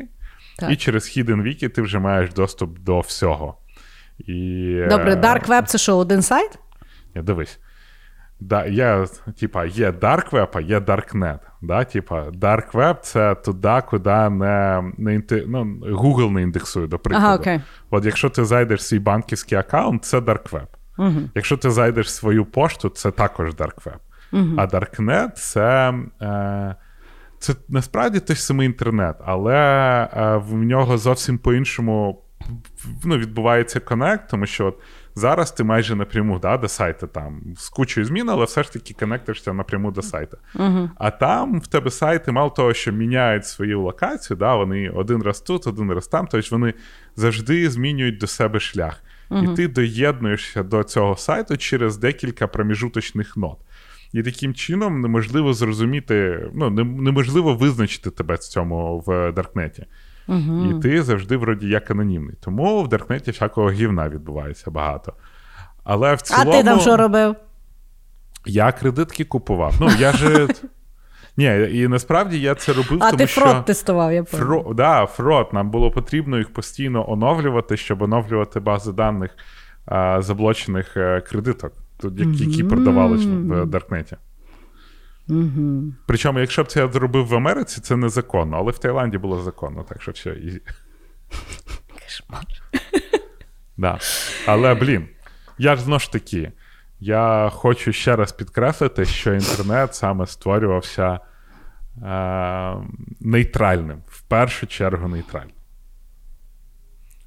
так. і через Hidden Wiki ти вже маєш доступ до всього. І, Добре, е, Dark Web це що, один сайт? Ні, Дивись. Да, є, типа, є Dark Web, а є Darknet. Да? Типа, Dark Web це туди, куди не, не ну, Google не індексує, до прикладу. Ага, okay. От якщо ти зайдеш в свій банківський аккаунт, це Dark Web. Угу. Якщо ти зайдеш в свою пошту, це також Dark Web. Uh-huh. А Darknet це е, це насправді той самий інтернет, але е, в нього зовсім по-іншому ну, відбувається connect, тому що от зараз ти майже напряму да, до сайту там з кучою змін, але все ж таки коннектишся напряму до сайту. Uh-huh. А там в тебе сайти, мало того, що міняють свою локацію, да, вони один раз тут, один раз там, тобто вони завжди змінюють до себе шлях. Uh-huh. І ти доєднуєшся до цього сайту через декілька проміжуточних нот. І таким чином неможливо зрозуміти, ну, неможливо визначити тебе в цьому в Даркнеті. Угу. І ти завжди, вроді, як анонімний. Тому в Даркнеті всякого гівна відбувається багато. Але в цілому... А ти там що робив? Я кредитки купував. Ну, я же. [LAUGHS] Ні, і насправді я це робив, А тому ти що... тестував, я. Фро, да, фрод. Нам було потрібно їх постійно оновлювати, щоб оновлювати бази даних а, заблочених е, кредиток, які, які продавались в Даркнеті. Угу. Причому, якщо б це я зробив в Америці, це незаконно, але в Таїланді було законно, так що все easy. Кошмар. Да. Але, блін, я ж знову ж таки, я хочу ще раз підкреслити, що інтернет саме створювався е, нейтральним. В першу чергу нейтральним.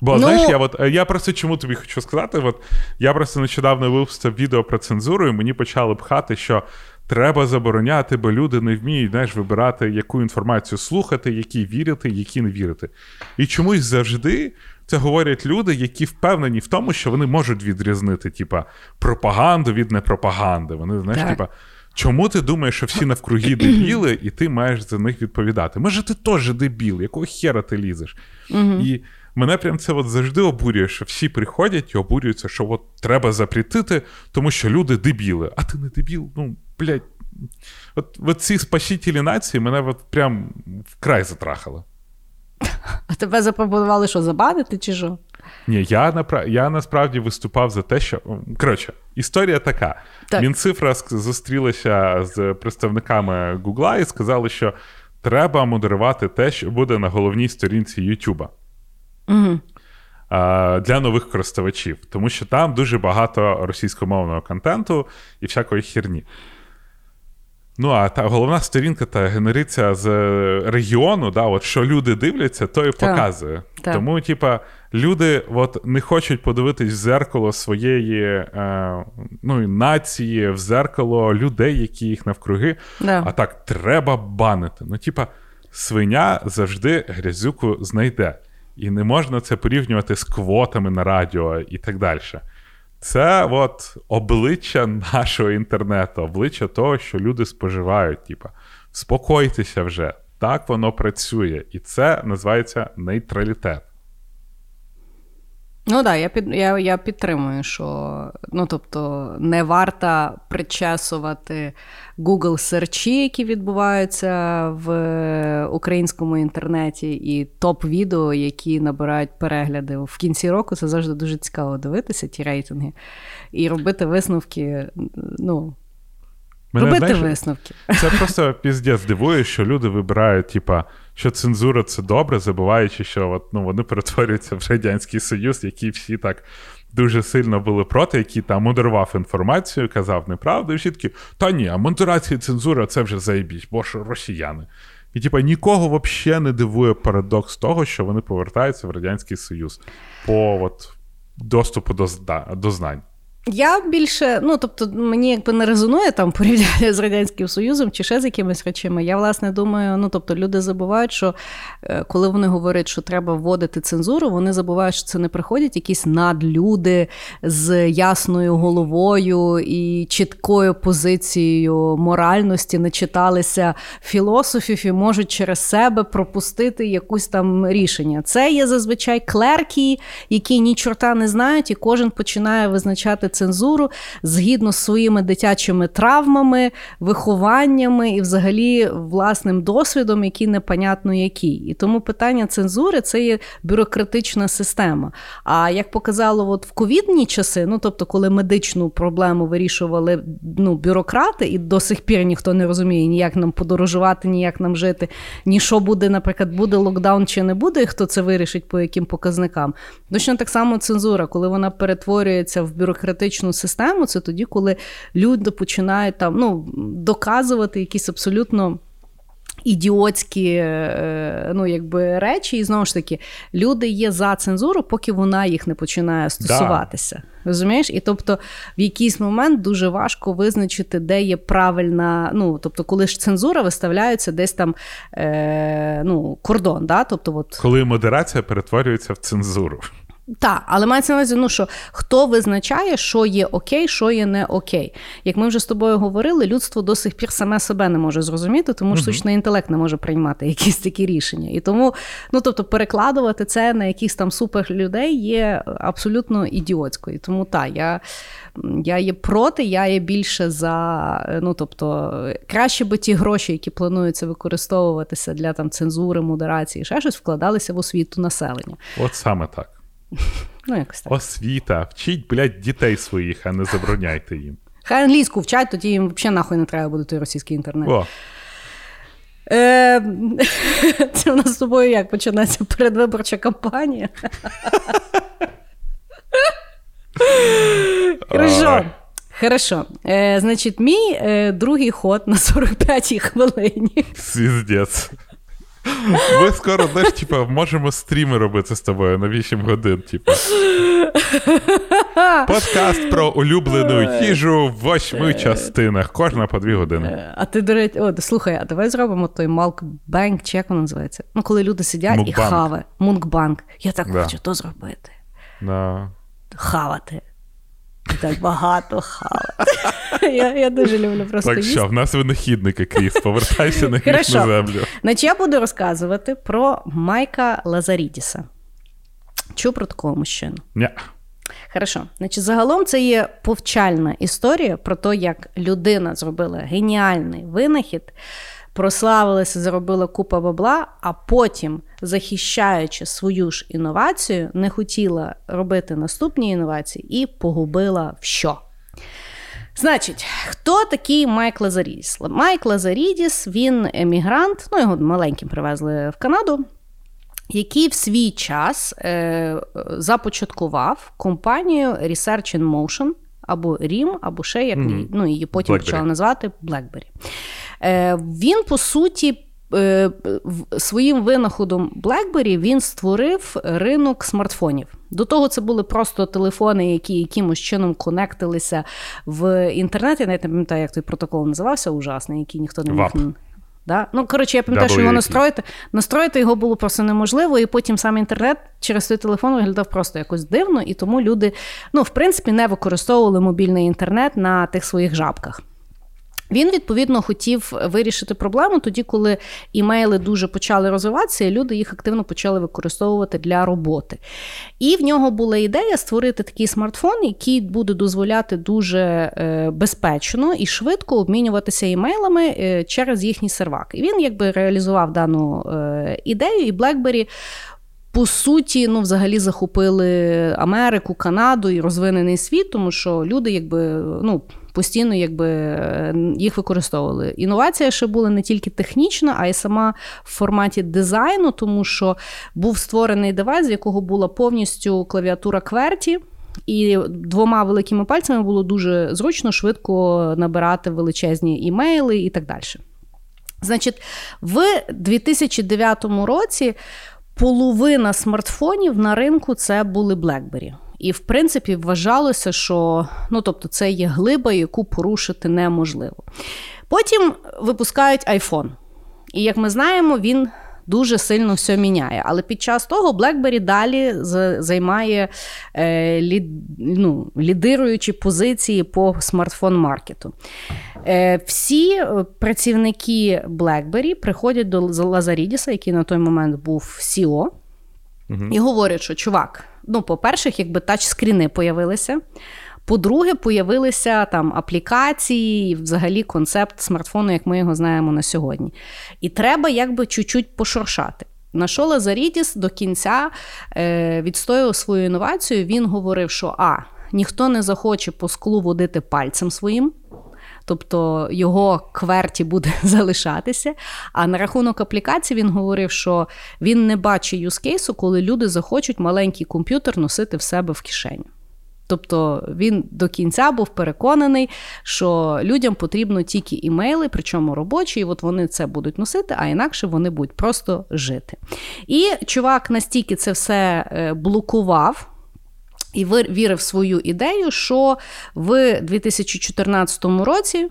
Бо, Ну- знаєш, я от е, я просто чому тобі хочу сказати: от я просто нещодавно випустив відео про цензуру, і мені почали пхати, що треба забороняти, бо люди не вміють знаєш, вибирати, яку інформацію слухати, якій вірити, які не вірити. І чомусь завжди це говорять люди, які впевнені в тому, що вони можуть відрізнити, типа, пропаганду від непропаганди. Вони, знаєш, Так. типа. Чому ти думаєш, що всі навкруги дебіли, і ти маєш за них відповідати? Може, ти теж дебіл, якого хера ти лізеш? І мене прям це от завжди обурює, що всі приходять і обурюються, що от треба запретити, тому що люди дебіли. А ти не дебіл, ну, блядь. От, от ці спасителі нації мене от прям вкрай затрахали. А тебе запропонували, що забанити чи що? Ні, я, напра... я насправді виступав за те, що. Коротше, історія така. Так. Мінцифра зустрілася з представниками Гугла і сказали, що треба модерувати те, що буде на головній сторінці Ютуба. Угу. Для нових користувачів, тому що там дуже багато російськомовного контенту і всякої херні. Ну, а та головна сторінка та генериться з регіону, да, от що люди дивляться, то і показує. Так. Тому, типа, люди от, не хочуть подивитись в зеркало своєї е, ну, нації, в зеркало людей, які їх навкруги. Да. А так треба банити. Ну, типа, свиня завжди грязюку знайде. І не можна це порівнювати з квотами на радіо і так далі. Це от обличчя нашого інтернету, обличчя того, що люди споживають. Типа, спокойтеся вже, так воно працює. І це називається нейтралітет. Ну так, да, я, під, я, я підтримую, що ну, тобто, не варто причесувати Google серчі, які відбуваються в українському інтернеті, і топ-відео, які набирають перегляди в кінці року. Це завжди дуже цікаво дивитися, ті рейтинги, і робити висновки. Ну, Мене, робити знаєш, висновки. Це просто піздець дивує, що люди вибирають, типа, що цензура це добре, забуваючи, що от, ну, вони перетворюються в Радянський Союз, які всі так дуже сильно були проти, які там модерував інформацію, казав неправду, і всі такі, та ні, а модерація і цензура це вже заєбісь, бо ж росіяни. І типа нікого взагалі не дивує парадокс того, що вони повертаються в Радянський Союз по от, доступу до, до знань. Я більше, ну тобто, мені якби не резонує там порівняння [LAUGHS] з Радянським Союзом чи ще з якимись речами. Я власне думаю, ну тобто люди забувають, що е, коли вони говорять, що треба вводити цензуру, вони забувають, що це не приходять якісь надлюди з ясною головою і чіткою позицією моральності, не читалися філософів і можуть через себе пропустити якусь там рішення. Це є зазвичай клерки, які ні чорта не знають, і кожен починає визначати цензуру згідно з своїми дитячими травмами, вихованнями і, взагалі, власним досвідом, який непонятно який. І тому питання цензури це є бюрократична система. А як показало, от в ковідні часи, ну тобто, коли медичну проблему вирішували ну, бюрократи, і до сих пір ніхто не розуміє, ні як нам подорожувати, ні як нам жити, ні що буде, наприклад, буде локдаун чи не буде, і хто це вирішить, по яким показникам. Точно так само цензура, коли вона перетворюється в бюрократичну систему, це тоді, коли люди починають там ну, доказувати якісь абсолютно. Ідіотські е, ну, якби, речі, і знову ж таки, люди є за цензуру, поки вона їх не починає стосуватися. Розумієш? І тобто в якийсь момент дуже важко визначити, де є правильна. Ну, тобто, коли ж цензура виставляється десь там е, ну, кордон. Да? Тобто, от, Коли модерація перетворюється в цензуру. Так, але мається на увазі, ну що хто визначає, що є окей, що є не окей. Як ми вже з тобою говорили, людство до сих пір саме себе не може зрозуміти, тому що штучний інтелект не може приймати якісь такі рішення. І тому, ну тобто, перекладувати це на якихось там супер людей є абсолютно ідіотською. Тому так, я я є проти, я є більше за. Ну тобто, краще би ті гроші, які плануються використовуватися для там цензури, модерації, ще щось вкладалися в освіту населення. От саме так. [LAUGHS] Ну, якось так. Освіта, вчіть, блядь, дітей своїх, а не забороняйте їм. Хай англійську вчать, тоді їм взагалі нахуй не треба буде той російський інтернет. О, Е, [LAUGHS] Це у нас з тобою як починається передвиборча кампанія. [LAUGHS] Хорошо. Хорошо. Е, значить, мій е, другий ход на 45-й хвилині. Звіздець. Ми скоро, знаєш, типа, можемо стріми робити з тобою на 8 годин, типа. Подкаст про улюблену їжу в восьми частинах, кожна по 2 години. Е, А ти, до речі, о, слухай, а давай зробимо той Малкбанк, чи як воно називається? Ну, коли люди сидять і Мукбанк. хавають. Мункбанк. Я так Да. хочу то зробити. Да. Хавати. І Так багато хавати. Я, я дуже люблю просто Так їсти. що, в нас винахідники, Кріс, повертайся на грішну землю. Значить, я буду розказувати про Майка Лазарідіса. Чув про такого мужчину? Ня. Хорошо. Значить, загалом це є повчальна історія про те, як людина зробила геніальний винахід, прославилася, заробила купа бабла, а потім, захищаючи свою ж інновацію, не хотіла робити наступні інновації і погубила що. Значить, хто такий Майк Лазарідіс? Майк Лазарідіс, він емігрант, ну його маленьким привезли в Канаду, який в свій час е, започаткував компанію Research in Motion, або RIM, або ще як ну, її потім BlackBerry. почали BlackBerry. Е, він, по суті, е, своїм винаходом BlackBerry він створив ринок смартфонів. До того це були просто телефони, які якимось чином конектилися в інтернет. Я навіть не пам'ятаю, як той протокол називався ужасний, який ніхто не міг. Да? Ну, коротше, я пам'ятаю, що його настроїти. Настроїти його було просто неможливо, і потім сам інтернет через той телефон виглядав просто якось дивно, і тому люди, ну, в принципі, не використовували мобільний інтернет на тих своїх жабках. Він відповідно хотів вирішити проблему тоді, коли імейли дуже почали розвиватися, і люди їх активно почали використовувати для роботи. І в нього була ідея створити такий смартфон, який буде дозволяти дуже е, безпечно і швидко обмінюватися імейлами е, через їхній сервак. І він якби реалізував дану е, ідею, і BlackBerry по суті, ну, взагалі захопили Америку, Канаду і розвинений світ, тому що люди, якби, ну. Постійно якби їх використовували. Інновація ще була не тільки технічна, а й сама в форматі дизайну, тому що був створений девайс, з якого була повністю клавіатура QWERTY, і двома великими пальцями було дуже зручно, швидко набирати величезні імейли і так далі. Значить, в 2009 році половина смартфонів на ринку це були BlackBerry. І, в принципі, вважалося, що ну, тобто, це є глиба, яку порушити неможливо. Потім випускають iPhone. І як ми знаємо, він дуже сильно все міняє. Але під час того BlackBerry далі займає е, лід, ну, лідируючі позиції по смартфон-маркету. Е, всі е, працівники BlackBerry приходять до Лазарідіса, який на той момент був CEO, і говорять, що чувак, ну, по-перше, якби тачскріни появилися. По-друге, появилися там аплікації, і взагалі концепт смартфону, як ми його знаємо на сьогодні. І треба якби чуть-чуть пошуршати. На що Лазарідіс до кінця е, відстоював свою інновацію. Він говорив, що а, ніхто не захоче по склу водити пальцем своїм, тобто його кверті буде [LAUGHS] залишатися. А на рахунок аплікацій він говорив, що він не бачить юзкейсу, коли люди захочуть маленький комп'ютер носити в себе в кишеню. Тобто він до кінця був переконаний, що людям потрібно тільки імейли, причому робочі, і от вони це будуть носити, а інакше вони будуть просто жити. І чувак настільки це все е, блокував. І вірив в свою ідею, що в 2014 році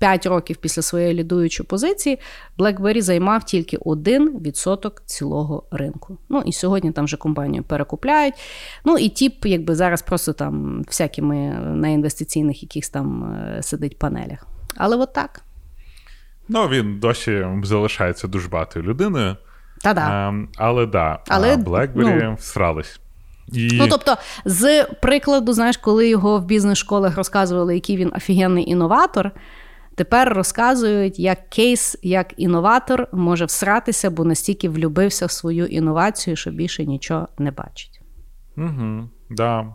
5 років після своєї лідуючої позиції BlackBerry займав тільки 1% цілого ринку. Ну і сьогодні там вже компанію перекупляють. Ну і тіп, якби зараз просто там всякими на інвестиційних якихось там е, сидить панелях. Але от так. Ну, він досі залишається дуже багатою людиною. Та-да. Ем, але да, Але, а BlackBerry ну, всрались. І... Ну, тобто, з прикладу, знаєш, коли його в бізнес-школах розказували, який він офігенний інноватор, тепер розказують, як кейс, як інноватор може всратися, бо настільки влюбився в свою інновацію, що більше нічого не бачить. Угу, да.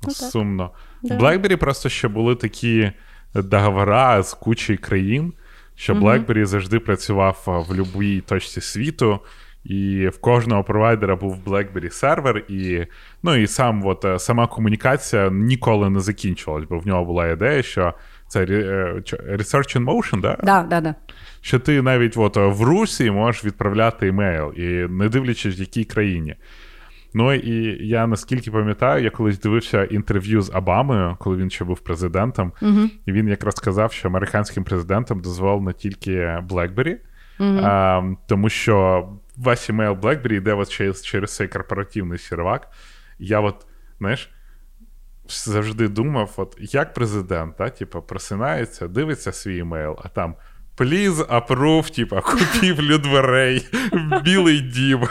так. Сумно. Да. BlackBerry просто ще були такі договори з кучою країн, що BlackBerry завжди працював в будь-якій точці світу. І в кожного провайдера був BlackBerry сервер, і ну і сам от, е, сама комунікація ніколи не закінчувалась, бо в нього була ідея, що це е, Research in Motion, да? Да, да, да. що ти навіть от, в Русі можеш відправляти емейл, і не дивлячись, в якій країні. Ну і я наскільки пам'ятаю, я колись дивився інтерв'ю з Обамою, коли він ще був президентом, і він якраз сказав, що американським президентам дозволено тільки BlackBerry, а, тому що весь емейл BlackBerry йде от через, через цей корпоративний сервак. Я от, знаєш, завжди думав, от як президент, да, типу, просинається, дивиться свій емейл, а там please approve, типа, купівлю дверей, в [LAUGHS] білий дім.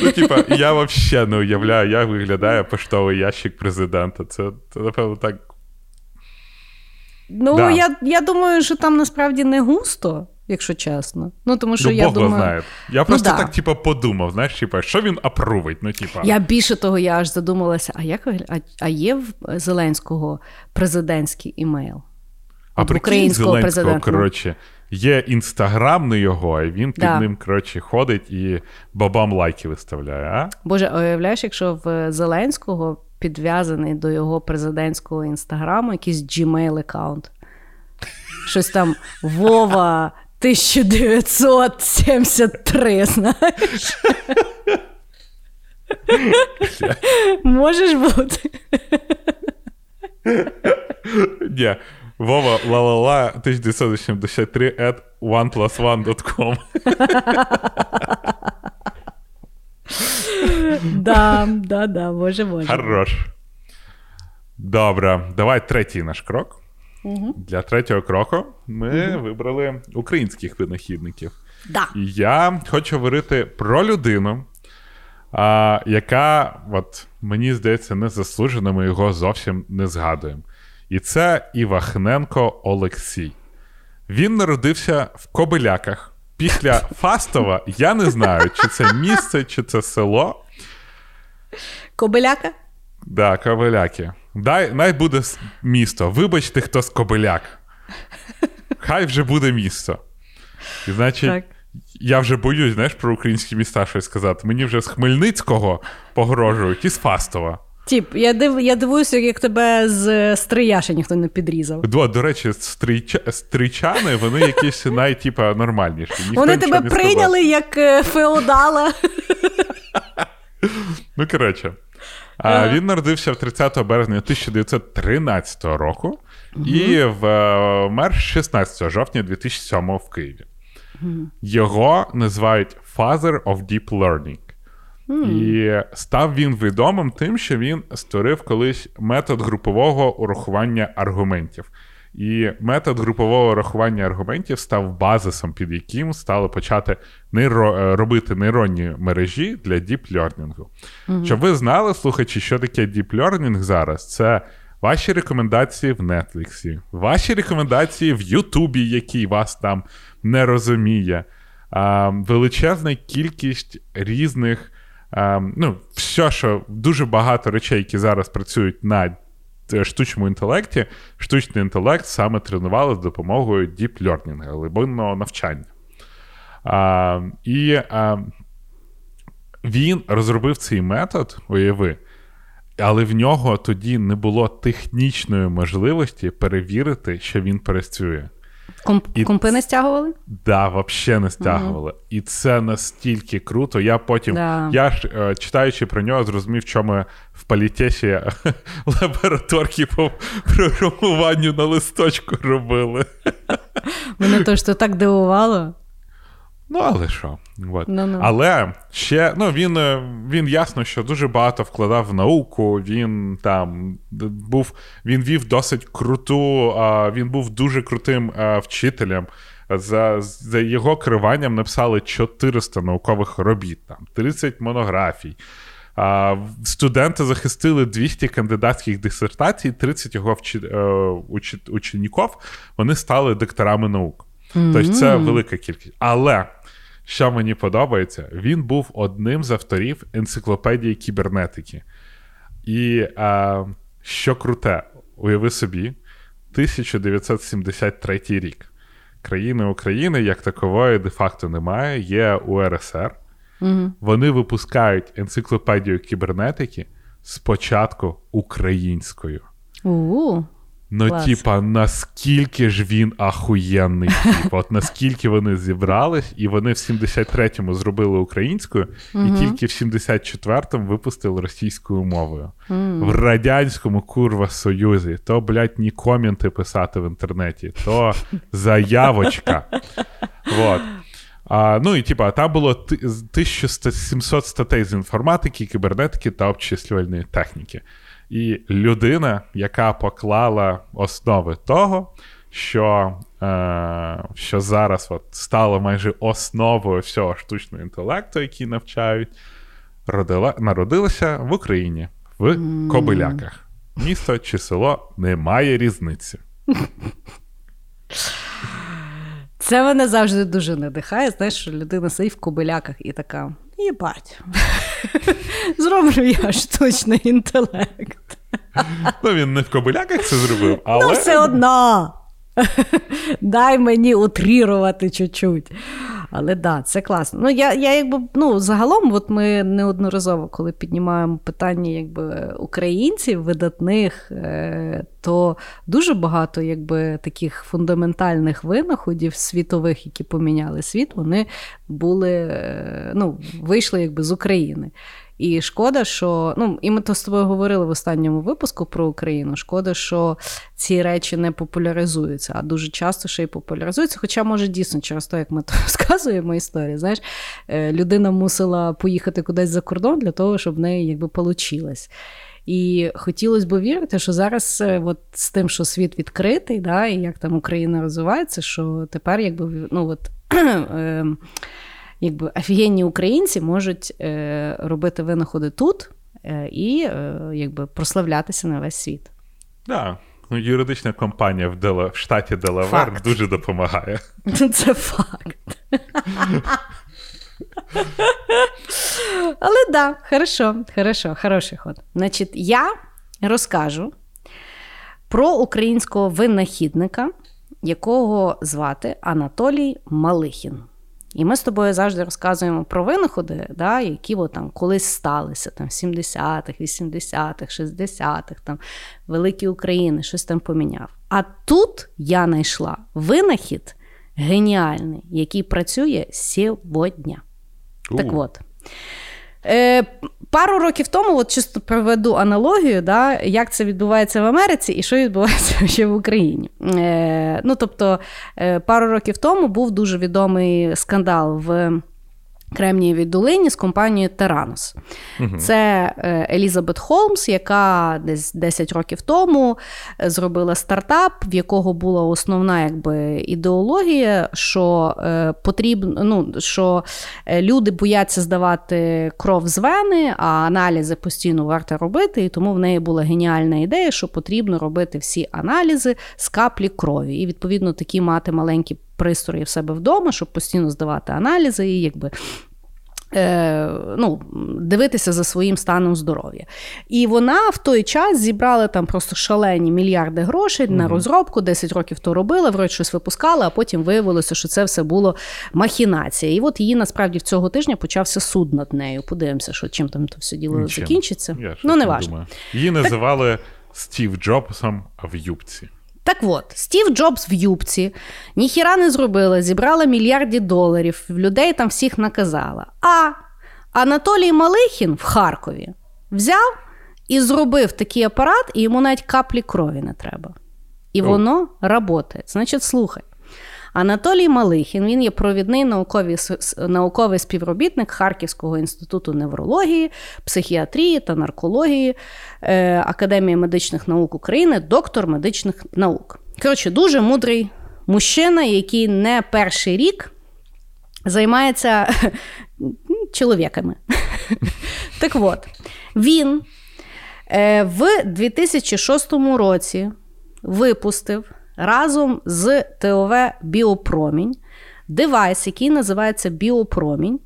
Ну, типа, я взагалі не уявляю, як виглядає поштовий ящик президента. Це, це напевно, так. Ну, Да. я, я думаю, що там насправді не густо, якщо чесно. Ну, тому що ну, я Бог думаю. знає. Я просто да. так, типа, подумав, знаєш, типа, що він апрувить? Ну, типа, Я більше того, я аж задумалася, а як а, а є в Зеленського президентський імейл? а прикинь Зеленського, коротше, є інстаграм на його, і він під Да. ним, коротше, ходить і бабам лайки виставляє, а? Боже, а уявляєш, якщо в Зеленського підв'язаний до його президентського інстаграму якийсь Gmail аккаунт. Щось там Вова 1973, знаєш. Можеш бути. Ні. Вова ла-ла-ла 1973 at oneplusone.com. Да, да, да, може, може. Хорош. Добре, давай третій наш крок. Для третього кроку ми вибрали українських винахідників. Да. І я хочу говорити про людину, а, яка, от, мені здається, незаслужено, ми його зовсім не згадуємо. І це Івахненко Олексій. Він народився в Кобиляках. Після Фастова я не знаю, чи це місце, чи це село. Кобиляка? Да, Кобиляки. Дай, най буде місто. Вибачте, хто з Кобиляк. Хай вже буде місто. І значить, Так. я вже боюсь, знаєш, про українські міста щось сказати. Мені вже з Хмельницького погрожують і з Фастова. Тіп, я див, я дивуюся, як тебе з стрия ще ніхто не підрізав. До, до речі, стрійча, стрійчани, вони якісь [LAUGHS] най, типа, нормальніші. Ніхто Вони тебе не сказав. прийняли як е, феодала. [LAUGHS] Ну, коротше. А, Він народився 30 березня 1913 року і в, е, вмер 16 жовтня 2007 в Києві. Його називають Father of Deep Learning. І став він відомим тим, що він створив колись метод групового урахування аргументів. І метод групового рахування аргументів став базисом, під яким стали почати нейро... е, робити нейронні мережі для діп-лернінгу. Щоб ви знали, слухачі, що таке діп-лернінг зараз, це ваші рекомендації в Нетфліксі, ваші рекомендації в Ютубі, який вас там не розуміє, величезна кількість різних. а, ну, все, що дуже багато речей, які зараз працюють на штучному інтелекті, штучний інтелект саме тренували з допомогою deep learning, глибинного навчання. А, і а, він розробив цей метод, уяви, але в нього тоді не було технічної можливості перевірити, що він працює. Комп- І Компи не стягували? Да, взагалі не стягували. І це настільки круто. Я потім, Да. я ж е, читаючи про нього, зрозумів, що ми в політесі [LAUGHS] лабораторки по програмуванню на листочку робили. Мене то що так дивувало. Ну, але що? От. Ну-ну. Але ще ну, він, е, він ясно, що дуже багато вкладав в науку. Він там був, він вів досить круту, він був дуже крутим вчителем. За, за його керуванням написали 400 наукових робіт, там 30 монографій. А, студенти захистили 200 кандидатських дисертацій, 30 його вчи, е, учи, вони стали докторами наук. Тобто це велика кількість. Але що мені подобається, він був одним з авторів енциклопедії кібернетики. І е, що круте, уяви собі, 1973 рік. Країни України як такової де-факто немає, є УРСР. Угу. Вони випускають енциклопедію кібернетики спочатку українською. У-у. Ну, Клас. типа, наскільки ж він ахуєнний, тип. От наскільки вони зібрались, і вони в 73-му зробили українською, і тільки в 74-му випустили російською мовою. В радянському курва союзі то, блядь, ні коменти писати в інтернеті, то заявочка. Вот. А, ну і типа, там було ти- 1700 статей з інформатики, кібернетики та обчислювальної техніки. І людина, яка поклала основи того, що, е, що зараз от стало майже основою всього штучного інтелекту, який навчають, родила, народилася в Україні, в Кобиляках. Місто чи село немає різниці. Це мене завжди дуже надихає. Знаєш, що людина сидить в кобиляках і така. Їбать. [LAUGHS] Зроблю я штучний інтелект. Ну, він не в Кобиляках це зробив, але Ну, все одно. [LAUGHS] Дай мені утрірувати чуть-чуть. Але да, це класно. Ну, я, я якби, ну, загалом, от ми неодноразово, коли піднімаємо питання якби, українців, видатних, е, то дуже багато якби, таких фундаментальних винаходів світових, які поміняли світ, вони були, е, ну, вийшли якби, з України. І шкода, що ну і ми то з тобою говорили в останньому випуску про Україну. Шкода, що ці речі не популяризуються, а дуже часто ще й популяризуються. Хоча, може, дійсно, через те, як ми то [LAUGHS] розказуємо історію, знаєш, е, людина мусила поїхати кудись за кордон для того, щоб в неї якби получилось. І хотілося б вірити, що зараз, е, от з тим, що світ відкритий, да, і як там Україна розвивається, що тепер, якби ну от. [CLEARS THROAT] якби офігенні українці можуть е, робити винаходи тут е, і е, якби прославлятися на весь світ. Да. Ну, юридична компанія в, Деле... в штаті Делавер Факт. дуже допомагає. [LAUGHS] Це факт. [LAUGHS] Але да, хорошо, хорошо, хороший ход. Значить, я розкажу про українського винахідника, якого звати Анатолій Малихін. І ми з тобою завжди розказуємо про винаходи, да, які от там колись сталися там, в 70-х, 80-х, 60-х, там, великі України, щось там поміняв. А тут я знайшла винахід геніальний, який працює сьогодні. Так от. Е, пару років тому, от чисто проведу аналогію, да, як це відбувається в Америці і що відбувається [LAUGHS] ще в Україні. Е, ну, тобто, е, пару років тому був дуже відомий скандал в Кремнієвій долині з компанією Теранос. Це е, Елізабет Холмс, яка десь 10 років тому е, зробила стартап, в якого була основна якби, ідеологія, що е, потрібно, ну, що е, люди бояться здавати кров з вени, а аналізи постійно варто робити. І тому в неї була геніальна ідея, що потрібно робити всі аналізи з каплі крові. І відповідно такі мати маленькі пристрої в себе вдома, щоб постійно здавати аналізи і якби. Е, ну, дивитися за своїм станом здоров'я. І вона в той час зібрала там просто шалені мільярди грошей на розробку, 10 років то робила, вроді щось випускала, а потім виявилося, що це все було махінація. І от її насправді в цього тижня почався суд над нею. Подивимося, що чим там то все діло Нічим. закінчиться. Я ну, не думаю. Її називали Стів Джобсом в юбці. Так от, Стів Джобс в юбці ніхіра не зробила, зібрала мільярді доларів, людей там всіх наказала. А Анатолій Малихін в Харкові взяв і зробив такий апарат, і йому навіть каплі крові не треба. І воно працює. Значить, слухай. Анатолій Малихін він є провідний науковий, науковий співробітник Харківського інституту неврології, психіатрії та наркології е, Академії медичних наук України, доктор медичних наук. Коротше, дуже мудрий мужчина, який не перший рік займається [LAUGHS] чоловіками. [LAUGHS] Так от, він е, в 2006 році випустив разом з ТОВ Біопромінь девайс, який називається Біопромінь.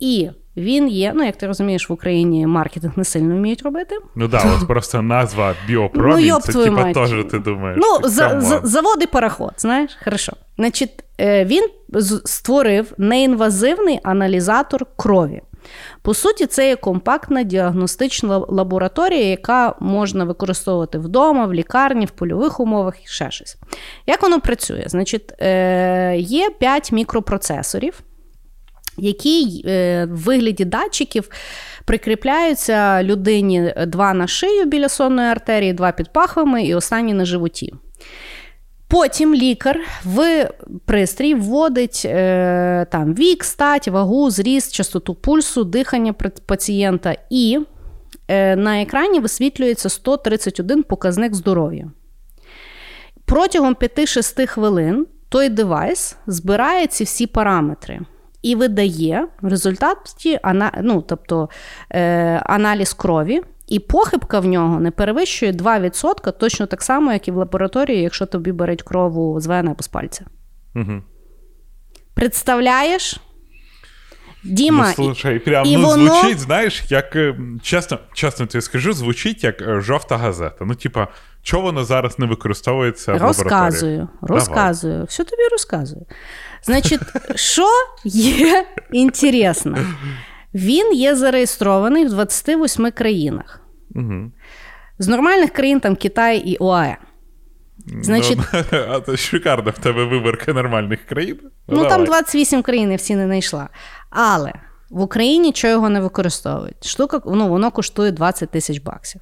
І він є, ну як ти розумієш, в Україні маркетинг не сильно вміють робити. Ну так, да, от просто назва біопромінь, ну, це типа теж ти думаєш. Ну, за, за, завод і пароход, знаєш, хорошо. Значить, е, він створив неінвазивний аналізатор крові. По суті, це є компактна діагностична лабораторія, яка можна використовувати вдома, в лікарні, в польових умовах і ще щось. Як воно працює? Значить, е, є 5 мікропроцесорів, які е, в вигляді датчиків. Прикріпляються людині два на шию біля сонної артерії, два під пахвами і останні на животі. Потім лікар в пристрій вводить е, там вік, стать, вагу, зріст, частоту пульсу, дихання пацієнта, і е, на екрані висвітлюється 131 показник здоров'я. Протягом 5-6 хвилин той девайс збирає ці всі параметри і видає в результаті ну, тобто, е, аналіз крові. І похибка в нього не перевищує 2%, точно так само, як і в лабораторії, якщо тобі беруть крову з вени або з пальця. Угу. Представляєш? Діма, ну, слушай, прям і ну, воно... звучить, знаєш, як е, чесно, чесно тобі скажу, звучить як е, жовта газета. Ну, типа, чого воно зараз не використовується в розказую, лабораторії? Розказую, Давай. все тобі розказую. Значить, [LAUGHS] що є інтересно? Він є зареєстрований в 28 країнах. Угу. З нормальних країн там Китай і ОАЕ. Значить, ну, [LAUGHS] а то шикарно в тебе виборка нормальних країн. Ну, ну там 28 країн, я всі не знайшла. Але в Україні чого його не використовують? Штука ну, воно коштує 20 тисяч баксів.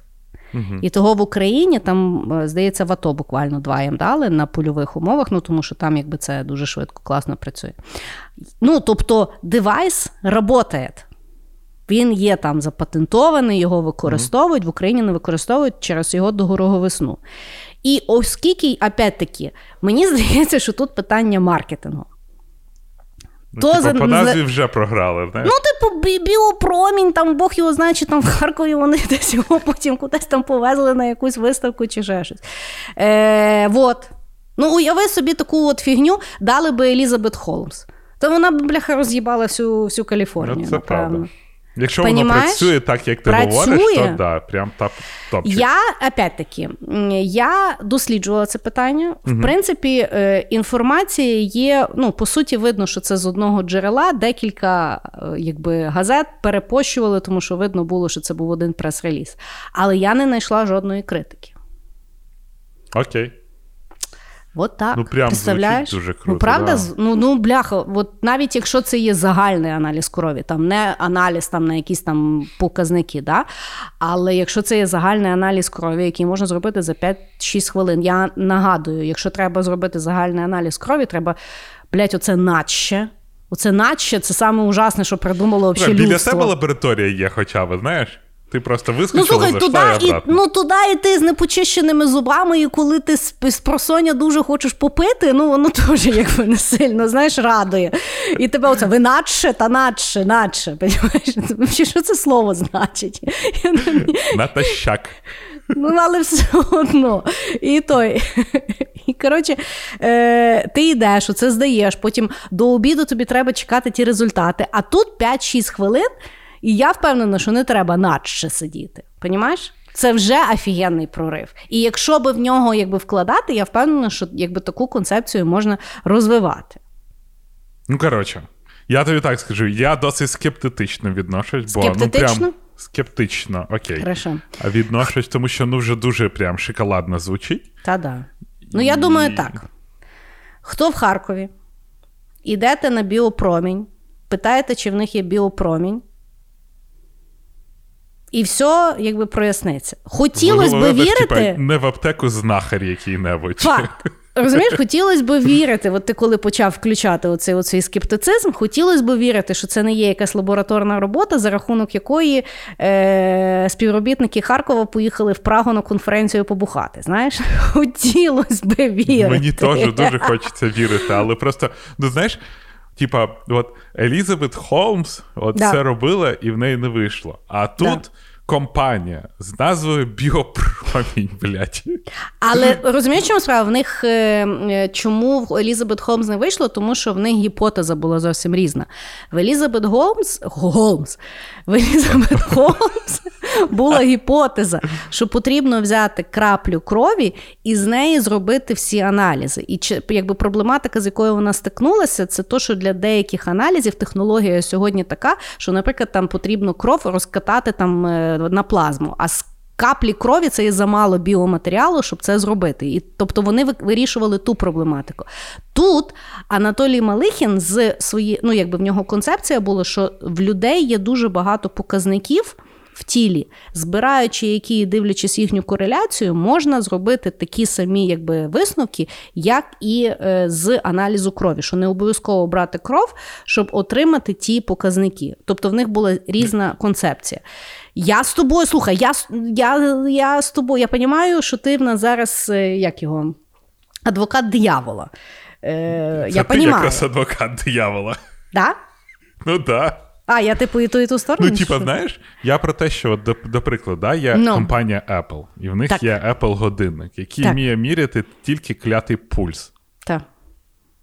Угу. І того в Україні там, е, здається, в АТО буквально два їм дали на польових умовах, ну тому що там якби це дуже швидко, класно працює. Ну, тобто, девайс працює. Він є там запатентований, його використовують, в Україні не використовують через його дороговесну. І оскільки, опять-таки, мені [LAUGHS] здається, що тут питання маркетингу. Ну, То типу, за... По назві вже програли. знаєш? Ну, типу, біопромінь, там Бог його знає, чи там в Харкові вони [LAUGHS] десь його потім кудись там повезли на якусь виставку чи ще щось. Е, вот. Ну, уяви собі таку от фігню, дали би Елізабет Холмс. То вона б, бляха, роз'їбала всю всю Каліфорнію. Ну, це напевно. правда. Якщо Понимаєш? воно працює так, як ти працює. говориш, то да, прям топ топчик. Я опять-таки, я досліджувала це питання. В угу. принципі, е, інформація є. Ну, по суті, видно, що це з одного джерела. Декілька е, якби, газет перепощували, тому що видно було, що це був один прес-реліз. Але я не знайшла жодної критики. Окей. От так. Ну, прям Представляєш? дуже круто. Ну, правда, да. ну ну бляха, от навіть якщо це є загальний аналіз крові, там не аналіз там на якісь там показники, да? але якщо це є загальний аналіз крові, який можна зробити за 5-6 хвилин. Я нагадую, якщо треба зробити загальний аналіз крові, треба, блядь, оце наче. Оце наче це саме ужасне, що придумало взагалі Біля людство. себе лабораторія є, хоча б, знаєш? Ти просто вискочила, ну, слухай, туди, і, і ну туди йти з непочищеними зубами, і коли ти з, з просоння дуже хочеш попити, ну воно [LAUGHS] теж якби не сильно, знаєш, радує. І тебе оце ви надше та надше, надше. Понімаєш? Що це слово значить? Натощак. Ну, але все одно. І той. І коротше, е, ти йдеш, оце здаєш, потім до обіду тобі треба чекати ті результати. А тут 5-6 хвилин. І я впевнена, що не треба надще сидіти. Понімаєш? Це вже офігенний прорив. І якщо би в нього якби вкладати, я впевнена, що якби таку концепцію можна розвивати. Ну, коротше, я тобі так скажу, я досить скептично відношусь, бо ну прям скептично, окей. Хорошо. А відношусь, тому що ну вже дуже прям шоколадно звучить. Та-да. Ну, я думаю, так. Хто в Харкові? Ідете на біопромінь, питаєте, чи в них є біопромінь. І все, якби проясниться. Хотілося б вірити. Не в аптеку знахар який-небудь. Факт. [LAUGHS] Розумієш, хотілося б вірити, от ти коли почав включати оцей, оцей скептицизм, хотілося б вірити, що це не є якась лабораторна робота, за рахунок якої е, співробітники Харкова поїхали в Прагу на конференцію побухати. Знаєш, [LAUGHS] хотілося б вірити. Мені теж дуже хочеться вірити, але просто, ну знаєш. Типа, от Елізабет Холмс от да. це робила і в неї не вийшло. А тут да компанія з назвою Біопромінь, блядь. Але розумієш, чому справа? В них е, е, чому в Елізабет Холмс не вийшло? Тому що в них гіпотеза була зовсім різна. В Елізабет Голмс Голмс. В Елізабет [LAUGHS] Холмс була гіпотеза, що потрібно взяти краплю крові і з неї зробити всі аналізи. І якби проблематика, з якою вона стикнулася, це то, що для деяких аналізів технологія сьогодні така, що, наприклад, там потрібно кров розкатати там е, на плазму. а з Каплі крові це є замало біоматеріалу, щоб це зробити. І тобто вони вирішували ту проблематику. Тут Анатолій Малихін з свої, ну якби в нього концепція була, що в людей є дуже багато показників в тілі, збираючи які, дивлячись їхню кореляцію, можна зробити такі самі якби, висновки, як і е, з аналізу крові, що не обов'язково брати кров, щоб отримати ті показники. Тобто в них була різна концепція. Я з тобою, слухай, я я, я з тобою, я розумію, що ти в нас зараз е, як його, адвокат диявола. Е, Це я ти якраз адвокат диявола. Да? Ну так. Да. А, я типу і ту, і ту сторону? Ну, типа, знаєш, я про те, що, до, до прикладу, да, є no. Ну. компанія Apple, і в них так. є Apple годинник, який так. вміє міряти тільки клятий пульс. Так.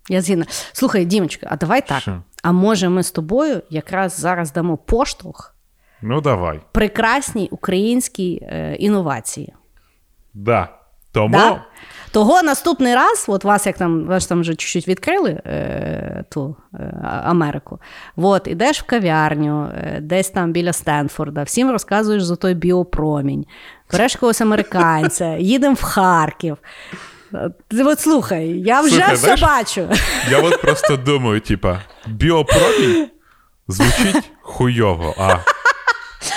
Я згідна. Слухай, Дімочка, а давай так. Що? А може, ми з тобою якраз зараз дамо поштовх? Ну, давай. Прекрасній українській е, інновації. Да. Тому да? Того наступний раз, от вас як там вас там вже чуть-чуть відкрили е, ту е, Америку. От, ідеш в кав'ярню, е, десь там біля Стенфорда, всім розказуєш за той біопромінь, береш когось американця, [LAUGHS] їдемо в Харків. От слухай, я вже слухай, все знаєш, бачу. Я от просто думаю: типа, біопромінь звучить [LAUGHS] хуйово. а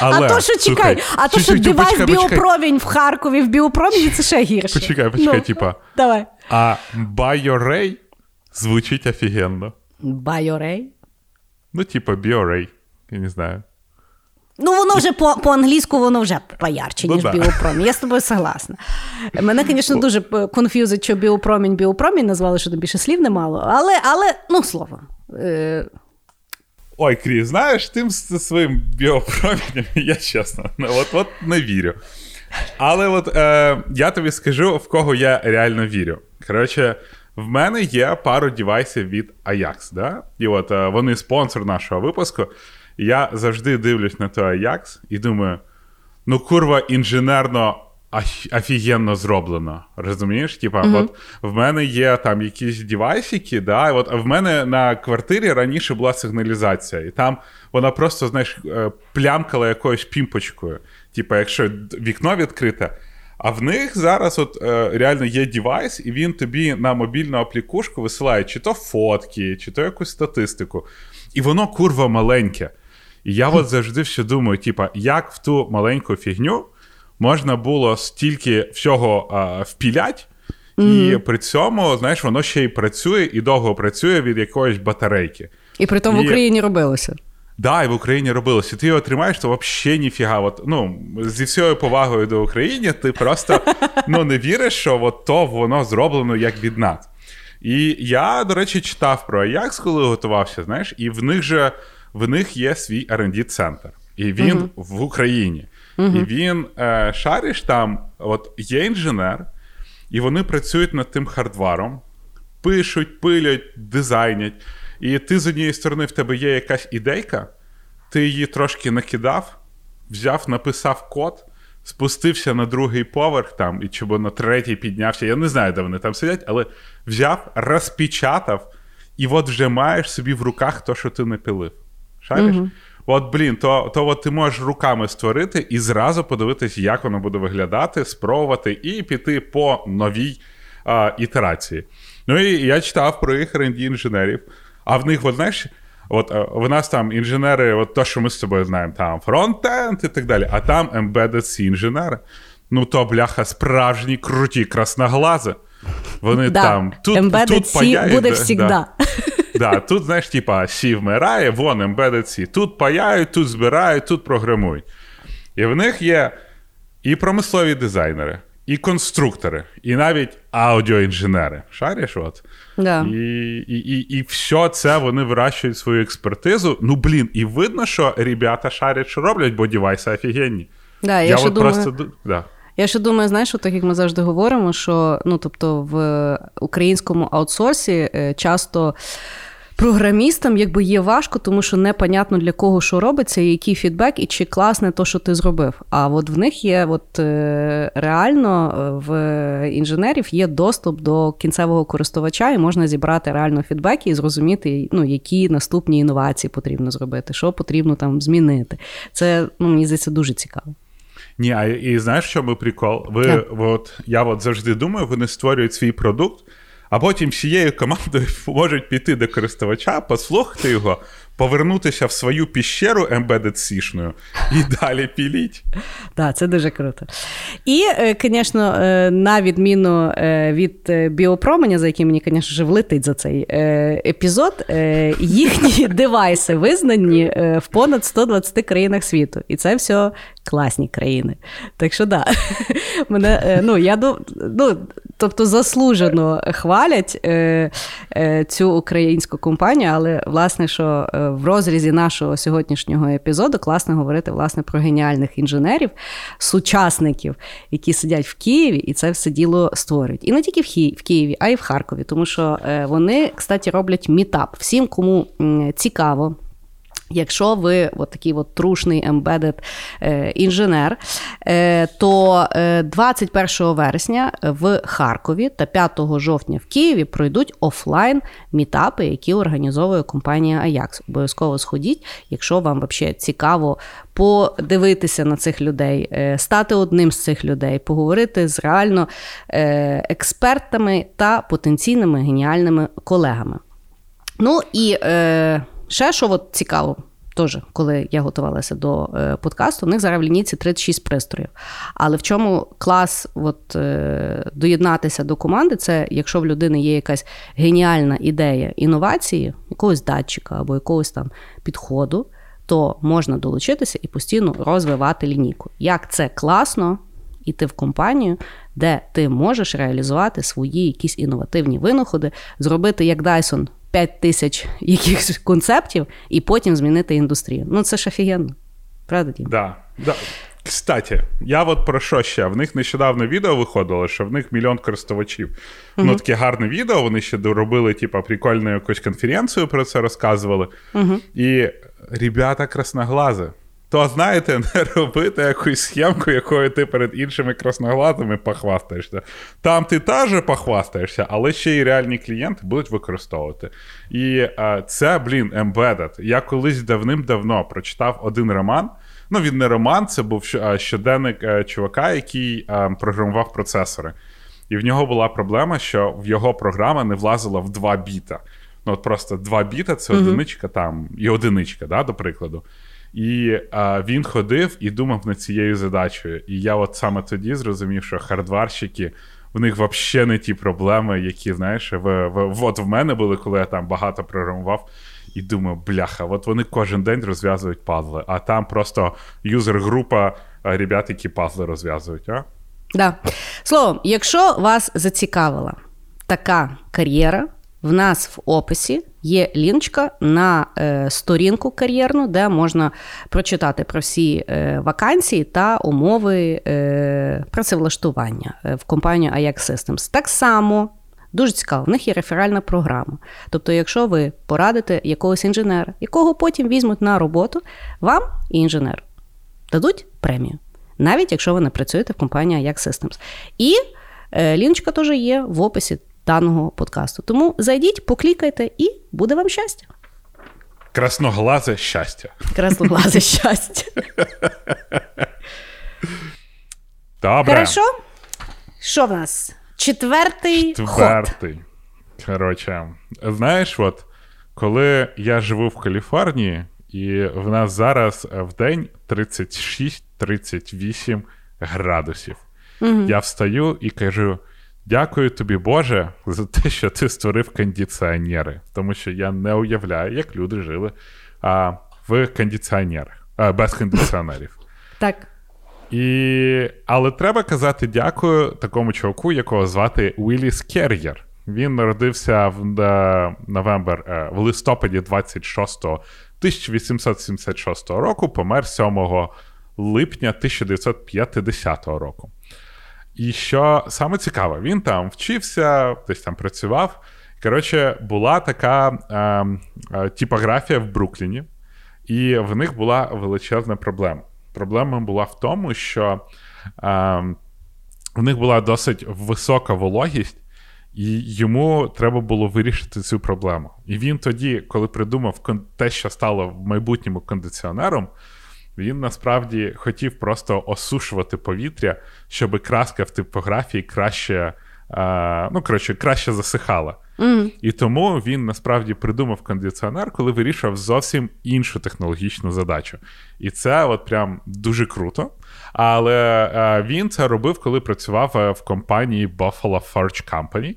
але, а то, що чекай, слухай, а то, що девайс почекай, біопромінь в Харкові в біопроміні, це ще гірше. Почекай, почекай, ну, типа. Давай. А Байорей звучить офігенно. Байорей? Ну, типа, біорей. Я не знаю. Ну, воно вже по, по-англійську, воно вже поярче, ну ніж ну, біопромінь. Я з тобою согласна. Мене, звісно, дуже конф'юзить, що біопромінь біопромінь назвали, що там більше слів немало. Але, але ну, слово. Ой, Кріс, знаєш, тим своїм біопромінням, я чесно, от от не вірю. Але от е, я тобі скажу, в кого я реально вірю. Коротше, в мене є пару девайсів від Ajax, да? І от е, вони спонсор нашого випуску. я завжди дивлюсь на той Ajax і думаю: ну, курва, інженерно офігенно зроблено. Розумієш? Типа, uh-huh. от в мене є там якісь девайсики, да, от в мене на квартирі раніше була сигналізація, і там вона просто, знаєш, е, плямкала якоюсь пімпочкою. Типа, якщо вікно відкрите. А в них зараз от е, реально є девайс, і він тобі на мобільну аплікушку висилає чи то фотки, чи то якусь статистику. І воно курва маленьке. І я от [LAUGHS] завжди все думаю: типа, як в ту маленьку фігню можна було стільки всього а, впілять, mm-hmm. і при цьому, знаєш, воно ще й працює і довго працює від якоїсь батарейки. І при тому і... в Україні робилося. Да, і в Україні робилося. Ти його тримаєш, то взагалі ніфіга. От, ну, Зі всією повагою до України, ти просто [LAUGHS] ну, не віриш, що от то воно зроблено як від нас. І я, до речі, читав про Ajax, коли готувався, знаєш, і в них же в них є свій rd центр і він mm в Україні. Угу. І він е, шариш там, от є інженер, і вони працюють над тим хардваром, пишуть, пилять, дизайнять. І ти з однієї сторони в тебе є якась ідейка, ти її трошки накидав, взяв, написав код, спустився на другий поверх там, і чи на третій піднявся. Я не знаю, де вони там сидять, але взяв, розпечатав, і от вже маєш собі в руках то, що ти напилив. Шариш? Угу. От, блін, то то от ти можеш руками створити і зразу подивитись, як воно буде виглядати, спробувати, і піти по новій а, ітерації. Ну і я читав про їх rd інженерів, а в них, от, знаєш, от е, в нас там інженери, от то, що ми з тобою знаємо, там фронтенд і так далі, а там embedded C інженери. Ну, то бляха, справжні круті красноглази. Вони Да. там тут, Embedded тут C паяють, буде да, всігда. Да, [LAUGHS] тут, знаєш, типа, сі вмирає, вон embedded C. Тут паяють, тут збирають, тут програмують. І в них є і промислові дизайнери, і конструктори, і навіть аудіоінженери. Шариш, от? Да. І, і, і, і все це вони вирощують свою експертизу. Ну, блін, і видно, що ребята шарять, що роблять, бо дівайси офігенні. Да, я, Я, ще от думаю, просто. Да. Я ще думаю, знаєш, так як ми завжди говоримо, що ну, тобто, в українському аутсорсі е, часто. Програмістам якби є важко, тому що непонятно для кого що робиться, який фідбек, і чи класне то, що ти зробив. А от в них є от е, реально е, в інженерів є доступ до кінцевого користувача, і можна зібрати реально фідбеки і зрозуміти, ну, які наступні інновації потрібно зробити, що потрібно там змінити. Це ну, мені здається дуже цікаво. Ні, а і знаєш, що ми прикол? Ви, Так. от, я от завжди думаю, вони створюють свій продукт, а потім всією командою [LAUGHS] можуть піти до користувача, послухати його, повернутися в свою піщеру embedded сішною і [LAUGHS] далі піліть. Так, це дуже круто. І, звісно, на відміну е, від е, біопроменя, за яким мені, звісно ж, влетить за цей е, епізод, е, їхні [LAUGHS] девайси визнані е, в понад 120 країнах світу. І це все класні країни. Так що да, [LAUGHS] мене, е, ну, я ну, тобто заслужено хвалять е, е, цю українську компанію, але власне, що е, в розрізі нашого сьогоднішнього епізоду класно говорити власне про геніальних інженерів, сучасників, які сидять в Києві і це все діло створюють. І не тільки в, Хі- в Києві, а й в Харкові, тому що е, вони, кстати, роблять мітап. Всім, кому цікаво. Якщо ви от такий от трушний embedded е, інженер, е, то е, 21 вересня в Харкові та 5 жовтня в Києві пройдуть офлайн мітапи, які організовує компанія Ajax. Обов'язково сходіть, якщо вам взагалі цікаво подивитися на цих людей, е, стати одним з цих людей, поговорити з реально е, експертами та потенційними геніальними колегами. Ну і е, ще що от цікаво, теж, коли я готувалася до е, подкасту, у них зараз в лінійці 36 пристроїв. Але в чому клас от, е, доєднатися до команди, це якщо в людини є якась геніальна ідея інновації, якогось датчика або якогось там підходу, то можна долучитися і постійно розвивати лінійку. Як це класно, іти в компанію, де ти можеш реалізувати свої якісь інновативні винаходи, зробити як Dyson 5 тисяч якихось концептів і потім змінити індустрію. Ну це ж офігенно. Правда, Дім? Да, да. Кстати, я от про що ще? В них нещодавно відео виходило, що в них мільйон користувачів. Ну, таке гарне відео. Вони ще доробили, типа, прикольну якусь конференцію про це розказували. І ребята красноглази. То, знаєте, не [LAUGHS] робити якусь схемку, якою ти перед іншими красноглазами похвастаєшся. Там ти теж похвастаєшся, але ще й реальні клієнти будуть використовувати. І е, це, блін, embedded. Я колись давним-давно прочитав один роман. Ну, він не роман, це був е, щоденник е, чувака, який е, програмував процесори. І в нього була проблема, що в його програма не влазила в 2 біта. Ну, от просто 2 біта це одиничка там і одиничка, да, до прикладу. І а, він ходив і думав над цією задачею. І я от саме тоді зрозумів, що хардварщики, в них взагалі не ті проблеми, які, знаєш, в, в, от в мене були, коли я там багато програмував. І думаю, бляха, от вони кожен день розв'язують пазли, а там просто юзер-група ребят, які пазли розв'язують. А? Да. Словом, якщо вас зацікавила така кар'єра, в нас в описі є лінчка на е, сторінку кар'єрну, де можна прочитати про всі е, вакансії та умови е, працевлаштування в компанію Ajax Systems. Так само. Дуже цікаво, в них є реферальна програма. Тобто, якщо ви порадите якогось інженера, якого потім візьмуть на роботу, вам і інженеру дадуть премію, навіть якщо ви не працюєте в компанії Ajax Systems. І ліночка теж є в описі даного подкасту. Тому зайдіть, поклікайте, і буде вам щастя. Красноглазе щастя. Красноглазе [LAUGHS] щастя. Добре. Хорошо? Що в нас? Четвертий, ход. Четвертий. Коротше, знаєш, от коли я живу в Каліфорнії, і в нас зараз в день 36-38 градусів. Я встаю і кажу: дякую тобі, Боже, за те, що ти створив кондиціонери. Тому що я не уявляю, як люди жили а, в кондиціонерах, а, без кондиціонерів. [LAUGHS] Так. І... Але треба казати дякую такому чуваку, якого звати Уіліс Кер'єр. Він народився в новембр, е, в листопаді 26 1876 року, помер 7 липня 1950 року. І що саме цікаве, він там вчився, десь там працював. Коротше, була така е, е, типографія в Брукліні, і в них була величезна проблема. Проблема була в тому, що е, в них була досить висока вологість, і йому треба було вирішити цю проблему. І він тоді, коли придумав те, що стало в майбутньому кондиціонером, він насправді хотів просто осушувати повітря, щоб краска в типографії краще, а, ну, коротше, краще засихала. Mm. І тому він насправді придумав кондиціонер, коли вирішував зовсім іншу технологічну задачу. І це от прям дуже круто. Але а, він це робив, коли працював е, в компанії Buffalo Forge Company.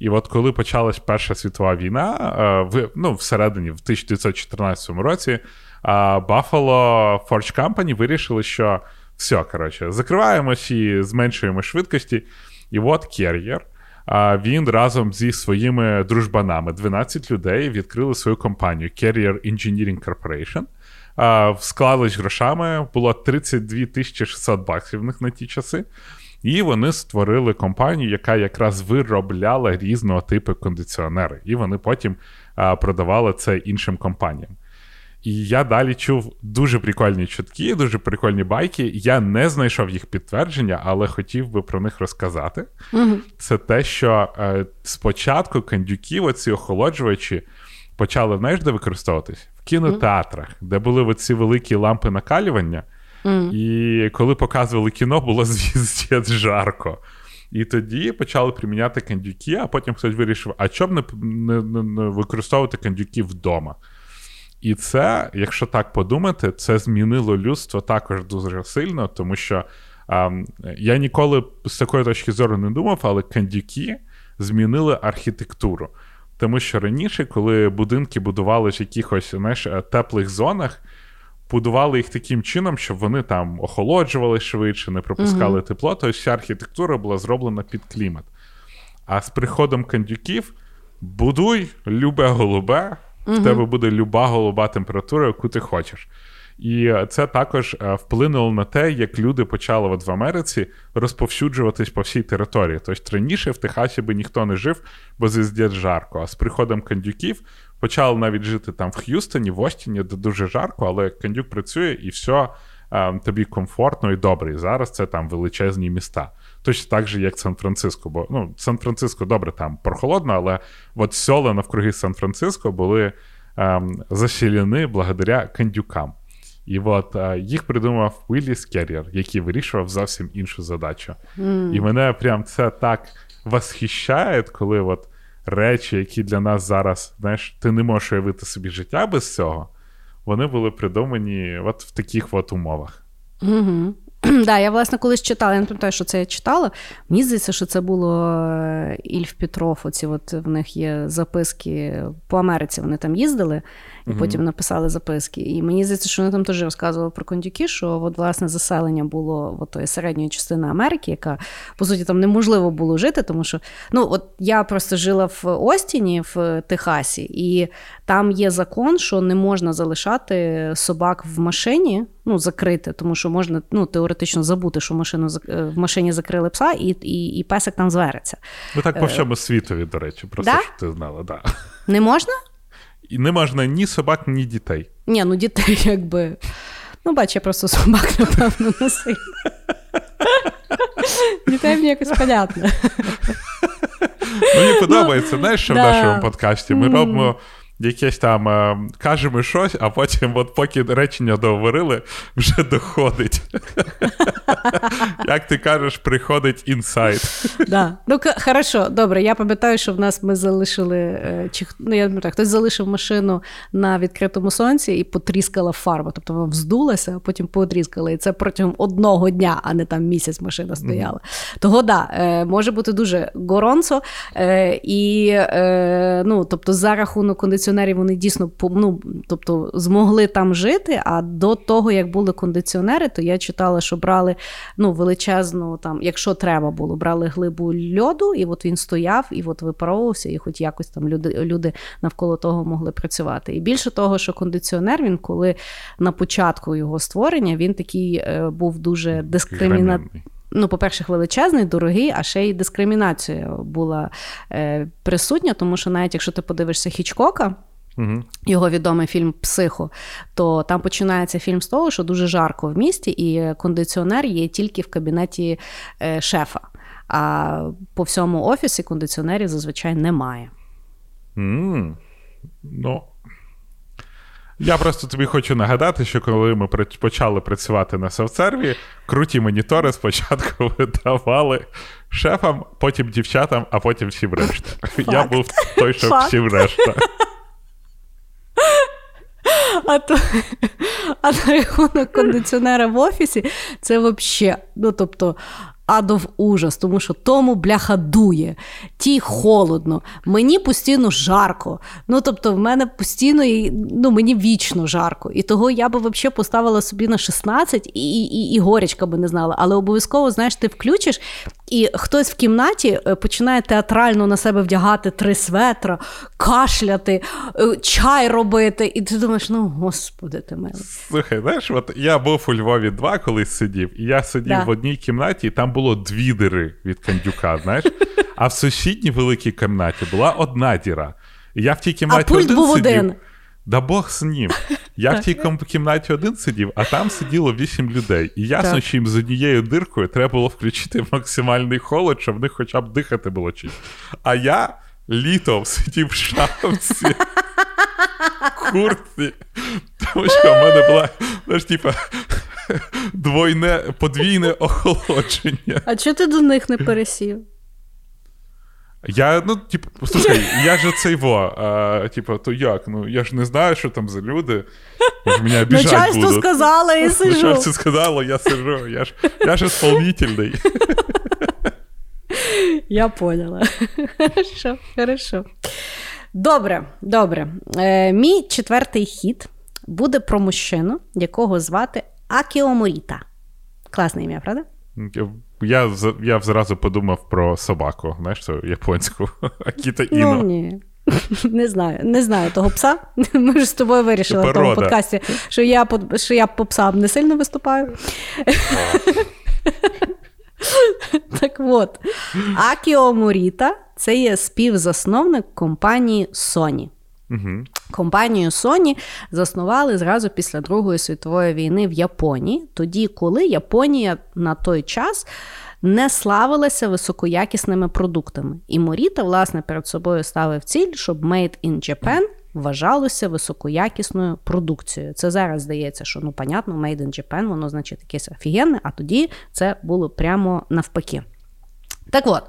І от коли почалась Перша світова війна, е, в ну, всередині, в 1914 році, Buffalo Forge Company вирішили, що все, коротше, закриваємось і зменшуємо швидкості. І от Кер'єр, він разом зі своїми дружбанами, 12 людей, відкрили свою компанію Carrier Engineering Corporation. Склались грошами, було 32 600 баксів в них на ті часи. І вони створили компанію, яка якраз виробляла різного типу кондиціонери. І вони потім продавали це іншим компаніям. І я далі чув дуже прикольні чутки, дуже прикольні байки. Я не знайшов їх підтвердження, але хотів би про них розказати. Угу. Це те, що е, спочатку кандюків, оці охолоджувачі, почали знаєш, де використовуватись? В кінотеатрах, угу. де були оці великі лампи накалювання. Mm. І коли показували кіно, було [LAUGHS] звіздець жарко. І тоді почали приміняти кандюки, а потім хтось вирішив, а чому б не, не, не використовувати кандюки вдома? І це, якщо так подумати, це змінило людство також дуже сильно, тому що а, я ніколи з такої точки зору не думав, але кандюки змінили архітектуру. Тому що раніше, коли будинки будували в якихось знаєш, теплих зонах, будували їх таким чином, щоб вони там охолоджували швидше, не пропускали uh-huh. тепло, то вся архітектура була зроблена під клімат. А з приходом кандюків будуй любе голубе, в тебе буде люба голуба температура, яку ти хочеш. І це також е, вплинуло на те, як люди почали от в Америці розповсюджуватись по всій території. Тобто раніше в Техасі би ніхто не жив, бо звіздець жарко. А з приходом кандюків почали навіть жити там в Х'юстоні, в Остіні, де дуже жарко, але кандюк працює і все тобі комфортно і добре. І зараз це там величезні міста. Точно так же, як Сан-Франциско. Бо ну, Сан-Франциско добре там прохолодно, але от села навкруги Сан-Франциско були ем, засілені благодаря кандюкам. І от а, їх придумав Вілліс Керрір, який вирішував зовсім іншу задачу. Mm. І мене прям це так восхищає, коли от речі, які для нас зараз, знаєш, ти не можеш уявити собі життя без цього, вони були придумані от в таких от умовах. Угу. [CLEARS THROAT] Да, я, власне, колись читала, я не пам'ятаю, що це я читала. Мені здається, що це було е, Ільф Петров. Оці от в них є записки по Америці. Вони там їздили і потім написали записки. І мені здається, що вони там теж розказували про кондюки, що от, власне заселення було от тої середньої частини Америки, яка по суті там неможливо було жити, тому що ну от я просто жила в Остіні в Техасі, і там є закон, що не можна залишати собак в машині, ну закрити, тому що можна ну теоретично забути, що машину е, в машині закрили пса, і і, і песик там звереться. Ну так по е, всьому світові, до речі, просто да? щоб ти знала, да. Не можна? І не можна ні собак, ні дітей. Ні, ну дітей [LAUGHS] якби. Ну, бач, я просто собак, напевно, не. Дітей мені якось понятно. Мені подобається, знаєш, що в нашому подкасті ми робимо якесь там е, кажемо щось, а потім, от поки речення договорили, вже доходить. [LAUGHS] Як ти кажеш, приходить інсайт. [LAUGHS] Да. Ну, к- хорошо, добре. Я пам'ятаю, що в нас ми залишили, е, чи ну, я пам'ятаю, хтось залишив машину на відкритому сонці і потріскала фарба. Тобто вона вздулася, а потім потріскала. І це протягом одного дня, а не там місяць машина стояла. Того да, е, може бути дуже горонцо. Е, і е, ну, тобто, за рахунок кондиціонерів вони дійсно ну, тобто, змогли там жити. А до того, як були кондиціонери, то я читала, що брали ну, величезну, там, якщо треба було, брали глибу льоду, і от він стояв, і от випаровувався, і хоч якось там люди, люди навколо того могли працювати. І більше того, що кондиціонер, він коли на початку його створення, він такий е, був дуже дискримінативний. Ну, по-перше, величезний, дорогий, а ще й дискримінація була е, присутня, тому що навіть якщо ти подивишся Хічкока, Угу. його відомий фільм Психо, то там починається фільм з того, що дуже жарко в місті, і кондиціонер є тільки в кабінеті е, шефа. А по всьому офісі кондиціонерів зазвичай немає. м Ну. Я просто тобі хочу нагадати, що коли ми почали працювати на софтсерві, круті монітори спочатку [LAUGHS] видавали шефам, потім дівчатам, а потім всім решта. Я був той, що Факт. всім решта. А то а на рахунок кондиціонера в офісі це взагалі, ну тобто. Адов ужас, тому що тому бляха дує, тій холодно, мені постійно жарко. Ну тобто, в мене постійно ну, мені вічно жарко. І того я би взагалі поставила собі на 16 і, і, і, і горячка би не знала. Але обов'язково, знаєш, ти включиш, і хтось в кімнаті е, починає театрально на себе вдягати три светра, кашляти, е, чай робити. І ти думаєш, ну господи ти мене. Слухай, знаєш, от я був у Львові 2 колись сидів, і я сидів Да. в одній кімнаті, і там було дві дири від кандюка, знаєш. А в сусідній великій кімнаті була одна діра. І я в тій кімнаті пульт один був сидів. один. Да Бог з ним. Я в тій кімнаті один сидів, а там сиділо вісім людей. І ясно, Так. що їм з однією диркою треба було включити максимальний холод, щоб в них хоча б дихати було чим. А я літом сидів в шапці, куртці, тому що в мене була, знаєш, типа, двойне, подвійне охолодження. А чого ти до них не пересів? Я, ну, типу, слухай, я ж цей во. А, типу, то як? Ну я ж не знаю, що там за люди. Ж мене обіжать Начальство будуть. сказало і сижу. Начальство сказало, я сижу. Я ж, я ж исполнительний. Я поняла. Хорошо, хорошо. Добре, добре. Е, мій четвертий хід буде про мужчину, якого звати Акіо Моріта. Класне ім'я, правда? Я, я зразу подумав про собаку, знаєш, цю японську [LAUGHS] Акіта Іно. Ну ні. [LAUGHS] Не знаю, не знаю того пса. [LAUGHS] Ми ж з тобою вирішили в тому подкасті, що я, що я по псам не сильно виступаю. Так от, Акіо Моріта це є співзасновник компанії Sony. Угу. Компанію Sony заснували зразу після Другої світової війни в Японії, тоді, коли Японія на той час не славилася високоякісними продуктами. І Моріта, власне, перед собою ставив ціль, щоб Made in Japan вважалося високоякісною продукцією. Це зараз здається, що ну понятно, Made in Japan, воно значить якесь офігенне, а тоді це було прямо навпаки. Так от.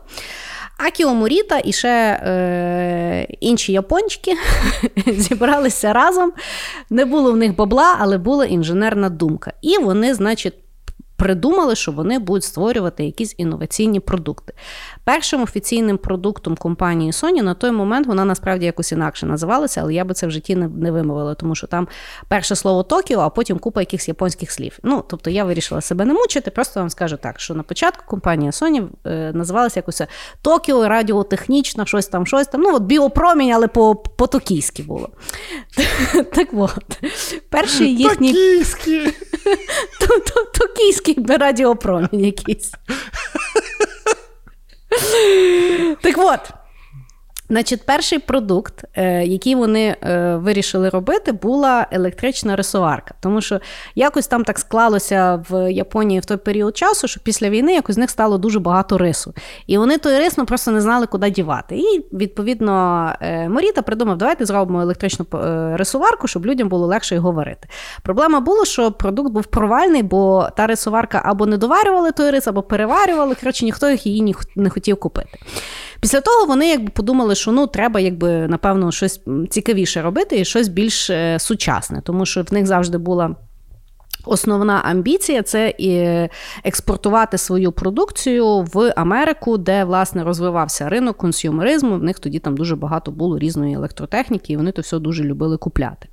Акіо Муріта і ще е, інші япончики [LAUGHS] зібралися разом. Не було в них бабла, але була інженерна думка. І вони, значить, придумали, що вони будуть створювати якісь інноваційні продукти. Першим офіційним продуктом компанії Sony на той момент вона насправді якось інакше називалася, але я би це в житті не, не вимовила, тому що там перше слово Токіо, а потім купа якихось японських слів. Ну, тобто я вирішила себе не мучити, просто вам скажу так, що на початку компанія Sony е, називалася якось Токіо, радіотехнічна, щось там, щось там. Ну, от біопромінь, але по- по-токійськи було. [LAUGHS] Так от, перший їхній [LAUGHS] Токійський радіопромінь якийсь. [LAUGHS] Так от. Значить, перший продукт, е, який вони е, вирішили робити, була електрична рисоварка. Тому що якось там так склалося в Японії в той період часу, що після війни якось з них стало дуже багато рису. І вони той рис ну, просто не знали, куди дівати. І відповідно е, Моріта придумав, давайте зробимо електричну рисоварку, щоб людям було легше говорити. Проблема була, що продукт був провальний, бо та рисоварка або не доварювали той рис, або переварювали. Коротше, ніхто їх її не хотів купити. Після того вони якби подумали, що ну треба, якби напевно, щось цікавіше робити і щось більш е, сучасне, тому що в них завжди була. Основна амбіція це експортувати свою продукцію в Америку, де власне розвивався ринок консюмеризму. В них тоді там дуже багато було різної електротехніки, і вони то все дуже любили купляти.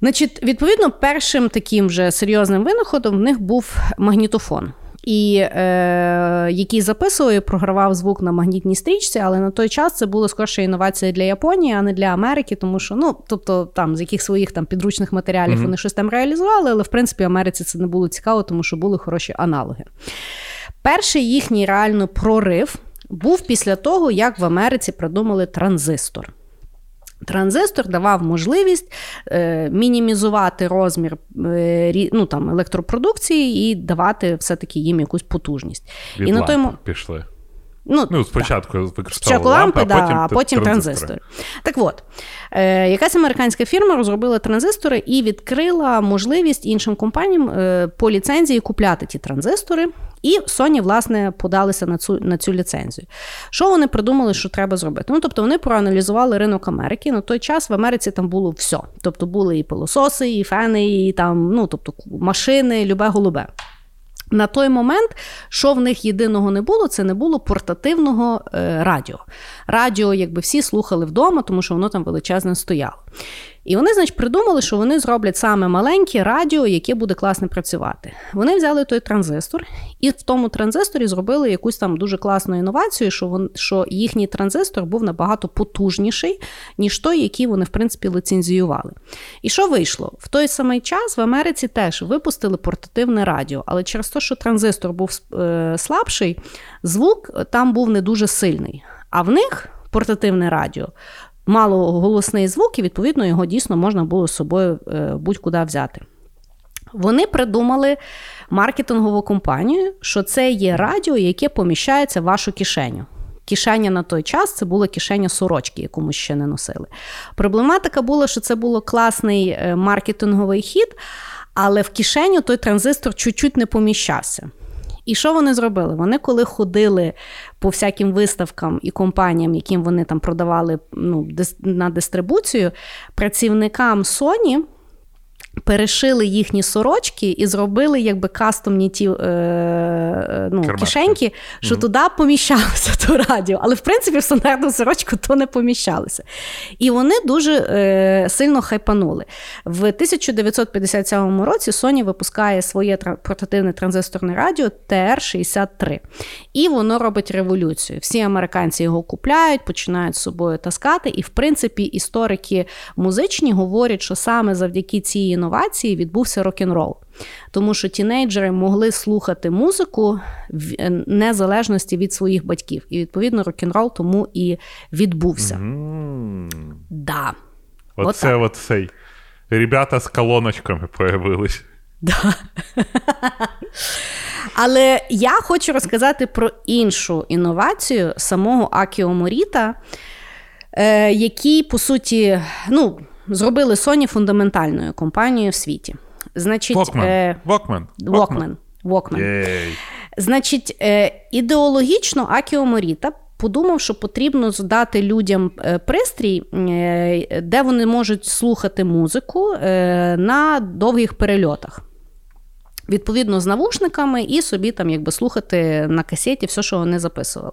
Значить, відповідно, першим таким вже серйозним винаходом в них був магнітофон і е, який записував і програвав звук на магнітній стрічці, але на той час це було скорше інновація для Японії, а не для Америки, тому що ну, тобто, там з яких своїх там підручних матеріалів mm-hmm. вони щось там реалізували, але в принципі Америці це не було цікаво, тому що були хороші аналоги. Перший їхній реально прорив був після того, як в Америці придумали транзистор. Транзистор давав можливість е, мінімізувати розмір е, ну, там, електропродукції і давати все-таки їм якусь потужність. Від і на той... пішли. Ну, ну спочатку використовували лампи, лампи, а потім, да, а потім транзистори. Так от, е, якась американська фірма розробила транзистори і відкрила можливість іншим компаніям е, по ліцензії купляти ті транзистори. І Sony, власне, подалися на цю на цю ліцензію. Що вони придумали, що треба зробити? Ну, тобто, вони проаналізували ринок Америки. На той час в Америці там було все. Тобто були і пилососи, і фени, і там, ну тобто машини, любе голубе. На той момент, що в них єдиного не було, це не було портативного е, радіо. Радіо, якби всі слухали вдома, тому що воно там величезне стояло. І вони, значить, придумали, що вони зроблять саме маленьке радіо, яке буде класно працювати. Вони взяли той транзистор, і в тому транзисторі зробили якусь там дуже класну інновацію, що вон, що їхній транзистор був набагато потужніший, ніж той, який вони, в принципі, лицензіювали. І що вийшло? В той самий час в Америці теж випустили портативне радіо, але через те, що транзистор був е, слабший, звук там був не дуже сильний. А в них портативне радіо мало голосний звук, і відповідно його дійсно можна було з собою е, будь-куди взяти. Вони придумали маркетингову компанію, що це є радіо, яке поміщається в вашу кишеню. Кишеня на той час це була кишеня сорочки, яку ми ще не носили. Проблематика була, що це було класний е, маркетинговий хід, але в кишеню той транзистор чуть-чуть не поміщався. І що вони зробили? Вони, коли ходили по всяким виставкам і компаніям, яким вони там продавали ну, на дистрибуцію, працівникам Sony перешили їхні сорочки і зробили якби кастомні ті е, ну, кишеньки, що mm туди поміщалося [LAUGHS] то радіо. Але в принципі в стандартну сорочку то не поміщалося. І вони дуже е, сильно хайпанули. В 1957 році Sony випускає своє портативне транзисторне радіо TR-63. І воно робить революцію. Всі американці його купляють, починають з собою таскати. І, в принципі, історики музичні говорять, що саме завдяки цій інновації інновації відбувся рок-н-рол. Тому що тінейджери могли слухати музику в е, незалежності від своїх батьків. І, відповідно, рок-н-рол тому і відбувся. Mm. Да. Оце от цей. Ребята з колоночками появились. Да. Але я хочу розказати про іншу інновацію самого Акіо Моріта, е, який, по суті, ну, зробили Sony фундаментальною компанією в світі. Значить, Walkman. Е, Walkman. Walkman. Walkman. Значить, е, ідеологічно Акіо Моріта подумав, що потрібно здати людям е, пристрій, е, де вони можуть слухати музику на довгих перельотах. Відповідно, з навушниками і собі там якби слухати на касеті все, що вони записували.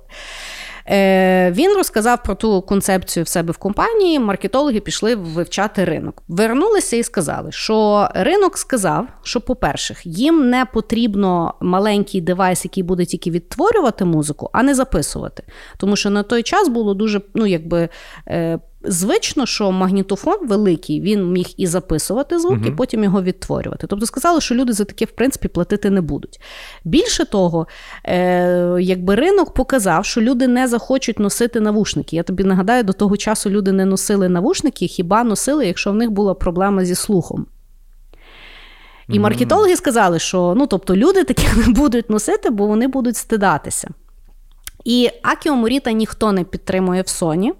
Е, Він розказав про ту концепцію в себе в компанії. Маркетологи пішли вивчати ринок. Вернулися і сказали, що ринок сказав, що, по-перше, їм не потрібно маленький девайс, який буде тільки відтворювати музику, а не записувати. Тому що на той час було дуже, ну якби. Звично, що магнітофон великий, він міг і записувати звук, і потім його відтворювати. Тобто сказали, що люди за таке, в принципі, платити не будуть. Більше того, е, якби ринок показав, що люди не захочуть носити навушники. Я тобі нагадаю, до того часу люди не носили навушники, хіба носили, якщо в них була проблема зі слухом. І маркетологи сказали, що ну, тобто, люди таких не будуть носити, бо вони будуть стидатися. І Акіо Моріта ніхто не підтримує в Sony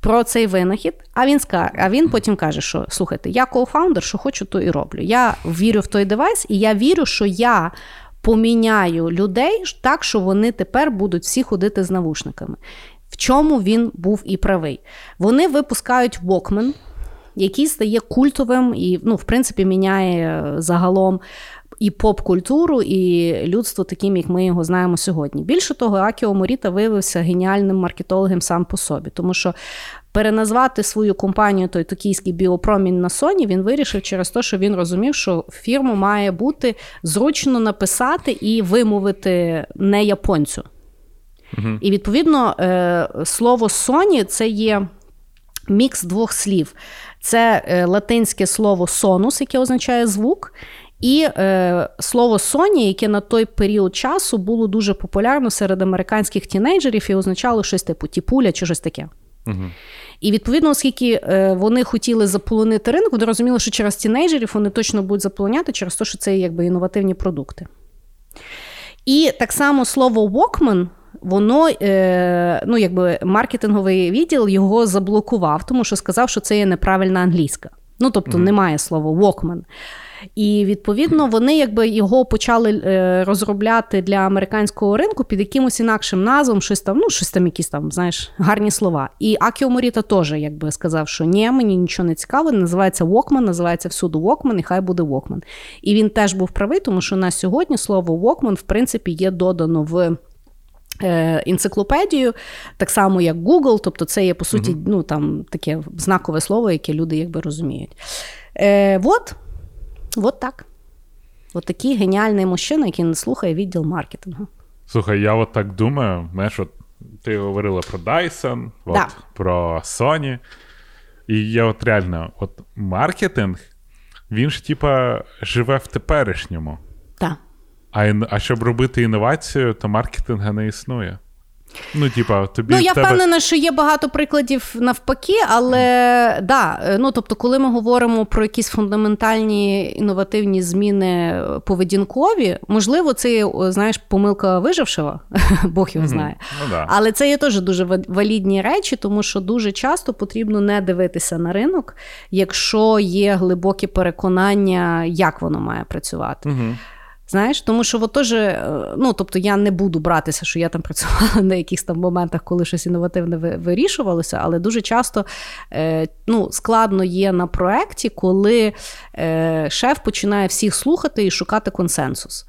про цей винахід. А він скаже, а він потім каже, що слухайте, я коуфаундер, що хочу, то і роблю. Я вірю в той девайс, і я вірю, що я поміняю людей так, що вони тепер будуть всі ходити з навушниками. В чому він був і правий? Вони випускають Walkman, який стає культовим і, ну, в принципі, міняє загалом і поп-культуру, і людство таким, як ми його знаємо сьогодні. Більше того, Акіо Моріта виявився геніальним маркетологом сам по собі, тому що. Переназвати свою компанію той токійський біопромінь на Sony він вирішив через те, що він розумів, що фірму має бути зручно написати і вимовити не японцю. Угу. І відповідно е, слово Sony це є мікс двох слів. Це е, латинське слово сонус, яке означає звук, і е, слово Sony, яке на той період часу було дуже популярно серед американських тінейджерів і означало щось типу тіпуля чи щось таке. Угу. І відповідно, оскільки е, вони хотіли заполонити ринок, вони розуміли, що через тінейджерів вони точно будуть заполоняти через те, що це якби інновативні продукти. І так само слово Walkman, воно е, ну, якби маркетинговий відділ його заблокував, тому що сказав, що це є неправильна англійська. Ну, тобто, mm-hmm. немає слова Walkman. І відповідно вони якби його почали е, розробляти для американського ринку під якимось інакшим назвом, щось там, ну щось там, якісь там, знаєш, гарні слова. І Акіо Моріта теж якби сказав, що ні, мені нічого не цікаво, називається Walkman, називається всюди Walkman, і хай буде Walkman. І він теж був правий, тому що на сьогодні слово Walkman, в принципі, є додано в. Е, енциклопедію, так само як Google, тобто це є, по суті, uh-huh. ну, там, таке знакове слово, яке люди якби розуміють. Е, Вот, вот так. От такий геніальний мужчина, який не слухає відділ маркетингу. Слухай, я от так думаю, знаєш, от ти говорила про Dyson, от, да. про Sony. І я от реально, от маркетинг, він ж типа живе в теперішньому. Так. А а щоб робити інновацію, то маркетинга не існує. Ну, типа, тобі ну, я тебе... впевнена, що є багато прикладів навпаки, але да, ну тобто, коли ми говоримо про якісь фундаментальні інновативні зміни поведінкові, можливо, це знаєш, помилка вижившого, [LAUGHS] Бог його знає. Mm-hmm. Ну, да. Але це є теж дуже валідні речі, тому що дуже часто потрібно не дивитися на ринок, якщо є глибокі переконання, як воно має працювати. Mm-hmm. Знаєш, тому що от теж, ну тобто я не буду братися, що я там працювала [LAUGHS] на якихось там моментах, коли щось інновативне вирішувалося, але дуже часто е, ну, складно є на проєкті, коли е, шеф починає всіх слухати і шукати консенсус.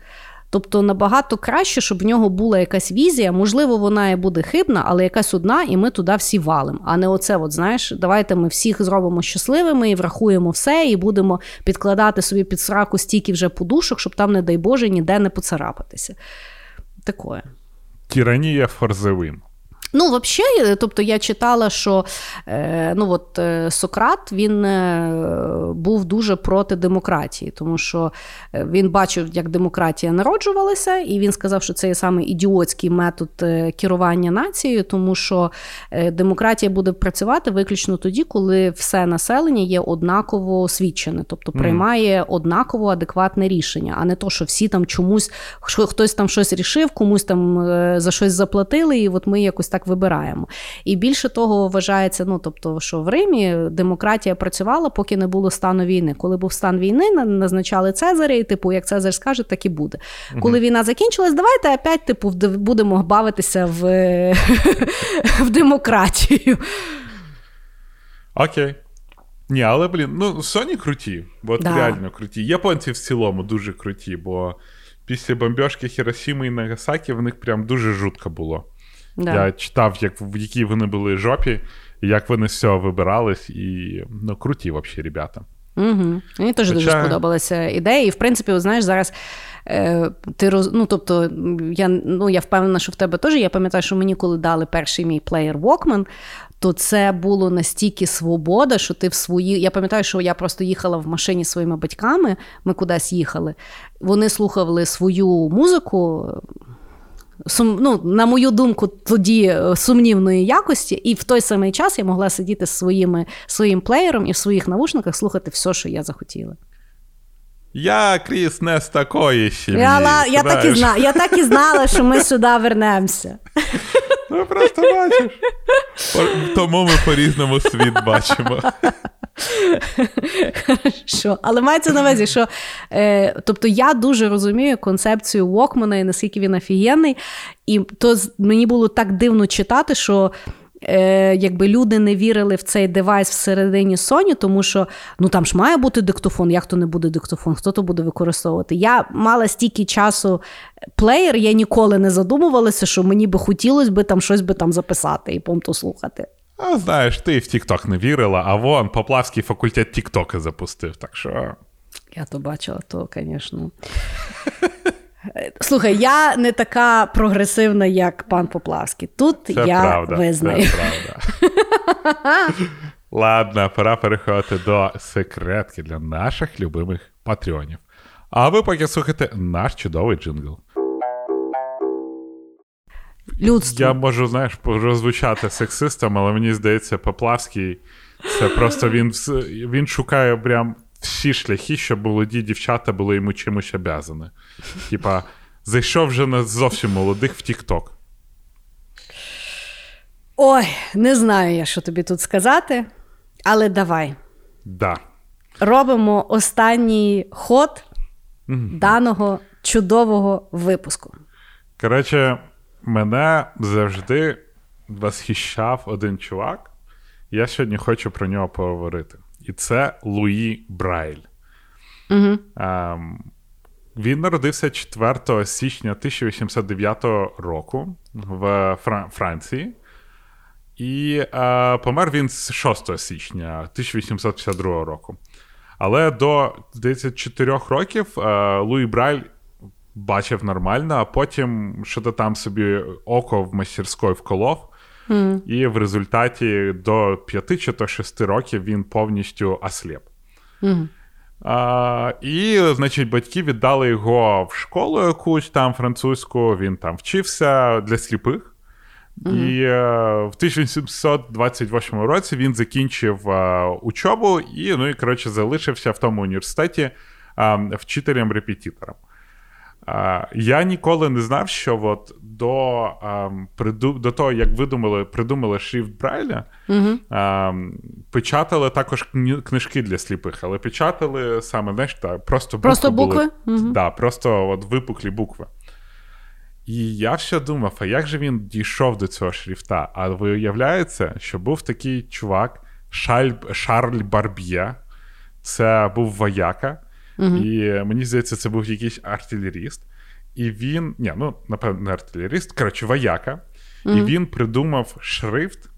Тобто набагато краще, щоб в нього була якась візія. Можливо, вона і буде хибна, але якась одна, і ми туди всі валимо. А не оце, от знаєш, давайте ми всіх зробимо щасливими і врахуємо все, і будемо підкладати собі під сраку стільки вже подушок, щоб там, не дай Боже, ніде не поцарапатися. Такое. The win. Ну, взагалі, тобто я читала, що е, ну, от, е, Сократ він е, був дуже проти демократії, тому що він бачив, як демократія народжувалася, і він сказав, що це є саме ідіотський метод керування нацією, тому що демократія буде працювати виключно тоді, коли все населення є однаково освічене, тобто приймає однаково адекватне рішення, а не то, що всі там чомусь хтось там щось рішив, комусь там за щось заплатили, і от ми якось так так вибираємо. І більше того, вважається, ну тобто, що в Римі демократія працювала, поки не було стану війни. Коли був стан війни, назначали Цезаря, і типу, як Цезар скаже, так і буде. Угу. Коли війна закінчилась, давайте опять типу, будемо бавитися в, [LAUGHS] в демократію. Окей. Ні, але блін, ну Sony круті, бо да. реально круті. Японці в цілому дуже круті, бо після бомбьошки Хіросіми і Нагасакі в них прям дуже жутко було. Да. Я читав, як, в якій вони були жопі, як вони з цього вибирались, і ну, круті взагалі ребята. Угу. Мені теж дуже сподобалася ідея. І в принципі, от знаєш, зараз. е, Ти роз... ну, тобто, я, ну, я впевнена, що в тебе теж. Я пам'ятаю, що мені коли дали перший мій плеєр Walkman, то це було настільки свобода, що ти в свої. Я пам'ятаю, що я просто їхала в машині зі своїми батьками, ми кудись їхали. Вони слухали свою музику. Сум, ну, на мою думку, тоді е, сумнівної якості, і в той самий час я могла сидіти з своїми, своїм плеєром і в своїх навушниках слухати все, що я захотіла. Я Кріс не з такої сім'ї. Я, я, так і зна, я так і знала, що ми сюди вернемося. [LAUGHS] Ну просто бачиш. Тому ми по-різному світ бачимо. Що? Але мається на увазі, що е, тобто я дуже розумію концепцію Вокмана і наскільки він офігенний. І то мені було так дивно читати, що. Е, якби люди не вірили в цей девайс всередині Sony, тому що ну там ж має бути диктофон, як то не буде диктофон, хто то буде використовувати. Я мала стільки часу плеєр, я ніколи не задумувалася, що мені би хотілося би там щось би там записати і потім слухати. А знаєш, ти в Тік-Ток не вірила, а вон Поплавський факультет Тік-Тока запустив. Так що. Я то бачила, то, звісно. Слухай, я не така прогресивна, як пан Поплавський. Тут Це я правда. визнаю. Це правда. Ладно, пора переходити до секретки для наших любимих патреонів. А ви поки слухайте наш чудовий джингл. Людство. Я можу, знаєш, розвучати сексистом, але мені здається, Поплавський це просто він, він шукає прям всі шляхи, щоб молоді дівчата були йому чимось обязані. Типа, зайшов вже на зовсім молодих в Тік-Ток. Ой, не знаю я, що тобі тут сказати, але давай. Да. Робимо останній ход даного чудового випуску. Коротше, мене завжди восхищав один чувак. Я сьогодні хочу про нього поговорити. І це Луї Брайль. Угу. Ем, він народився 4 січня 1809 року в Фра- Франції. І е, помер він з 6 січня 1852 року. Але до здається, 4 років е, Луї Брайль бачив нормально, а потім що-то там собі око в мастерської вколов. І в результаті до 5 чи то 6 років він повністю осліп. А, і, значить, батьки віддали його в школу якусь там французьку, він там вчився для сліпих. І е, в 1728 році він закінчив е, учобу і, ну, і коротше, залишився в тому університеті е, вчителем-репетитором. Я ніколи не знав, що от до, е, приду, до того, як видумали, придумали шрифт Брайля, е, печатали також книжки для сліпих, але печатали саме, знаєш, так, просто, Просто були. букви? Да, просто от випуклі букви. І я все думав, а як же він дійшов до цього шрифта? А виявляється, що був такий чувак Шаль... Шарль Барб'є, це був вояка, і мені здається, це був якийсь артилеріст. І він, ні, ну, напевно, не артилеріст, коротше, вояка. І він придумав шрифт,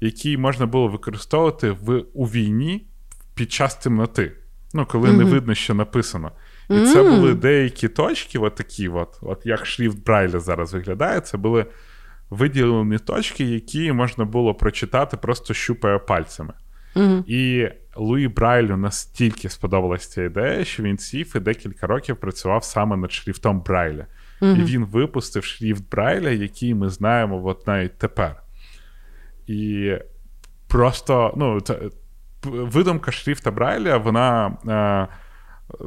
який можна було використовувати в, у війні під час темноти. Ну, коли не видно, що написано. І це були деякі точки, от такі, от, от як шрифт Брайля зараз виглядає, це були виділені точки, які можна було прочитати, просто щупає пальцями. І Луї Брайлю настільки сподобалася ця ідея, що він сів і декілька років працював саме над шрифтом Брайля. І він випустив шрифт Брайля, який ми знаємо от навіть тепер. І просто, ну, це, видумка шрифта Брайля, вона. Е,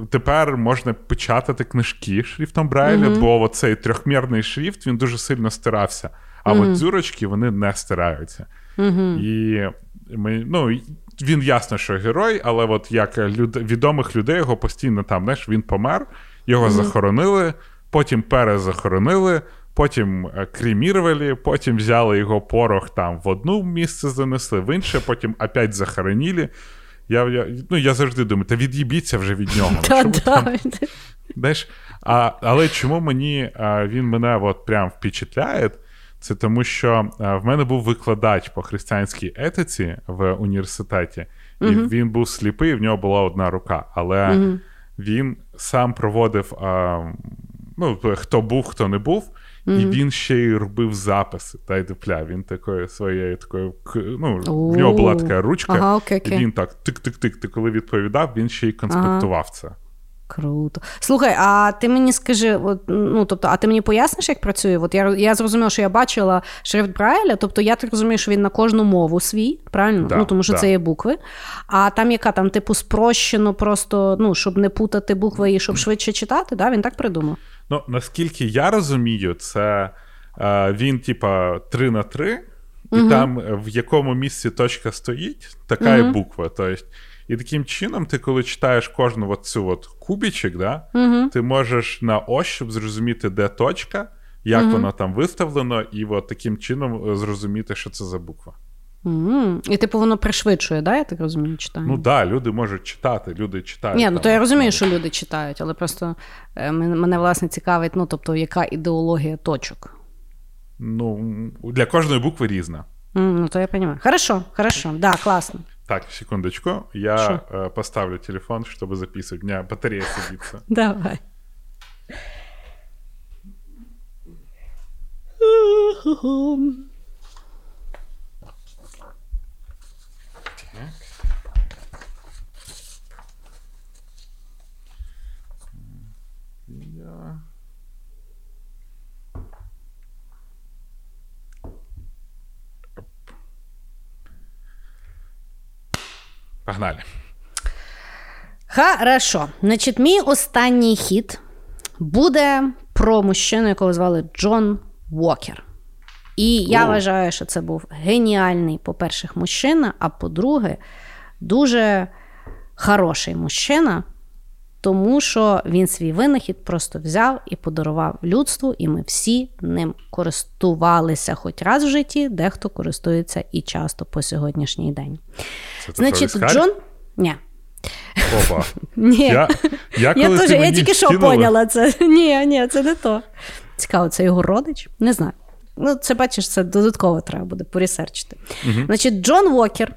Тепер можна печатати книжки шрифтом Брайля, бо оцей трьохмірний шрифт він дуже сильно стирався. А от дзюрочки вони не стираються. І ми, ну, він ясно, що герой, але от як люд, відомих людей його постійно там, знаєш, він помер, його захоронили, потім перезахоронили, потім е, кремірували, потім взяли його порох там в одну місце занесли, в інше, потім опять захоронили. Я, я, ну, я завжди думаю, та від'їбіться вже від нього. [LAUGHS] Знаєш, а, але чому мені а, він мене от прям впечатляє? Це тому, що в мене був викладач по християнській етиці в університеті, І він був сліпий, в нього була одна рука. Але він сам проводив, а, ну, хто був, хто не був. І він ще й робив записи та й дупля. Він такою своєю такою ну, в нього була така ручка, Ага, окей, і він так тик-тик-тик. Ти коли відповідав, він ще й конспектував це. Круто. Слухай, а ти мені скажи, от, ну тобто, а ти мені поясниш, як працює? От я, я зрозуміла, що я бачила шрифт Брайля, тобто я так розумію, що він на кожну мову свій, правильно? Да, ну тому що да. це є букви. А там яка там, типу, спрощено, просто ну, щоб не путати букви і щоб швидше читати, да? Він так придумав. Ну, наскільки я розумію, це е, він, типа, 3 на 3, і там е, в якому місці точка стоїть, така і буква. Тобто, і таким чином, ти, коли читаєш кожну от цю от кубічик, да, ти можеш на ощуп зрозуміти, де точка, як воно там виставлено, і от таким чином е, зрозуміти, що це за буква. м І типу воно пришвидшує, да? я так розумію, читання? Ну так, да, люди можуть читати, люди читають. Ні, ну то я розумію, що люди читають, але просто е, мене власне цікавить, ну тобто, яка ідеологія точок. Ну, для кожної букви різна. М, Ну, то я розумію. Хорошо, хорошо, да, класно. Так, секундочку. Я Що? э, поставлю телефон, чтобы записывать. У меня батарея садится. [LAUGHS] Давай. Погнали. Хорошо. Значить, мій останній хід буде про мужчину, якого звали Джон Уокер. І я О. вважаю, що це був геніальний, по-перше, мужчина, а по-друге, дуже хороший мужчина, тому що він свій винахід просто взяв і подарував людству, і ми всі ним користувалися хоч раз в житті, дехто користується і часто по сьогоднішній день. Це Значить, що. Джон. Ні. Опа. [LAUGHS] Ні. Я, я, Я, теж, я тільки що поняла це. [LAUGHS] Ні, ні, це не то. Цікаво, це його родич? Не знаю. Ну, це бачиш, це додатково треба буде порісерчити. Значить, Джон Уокер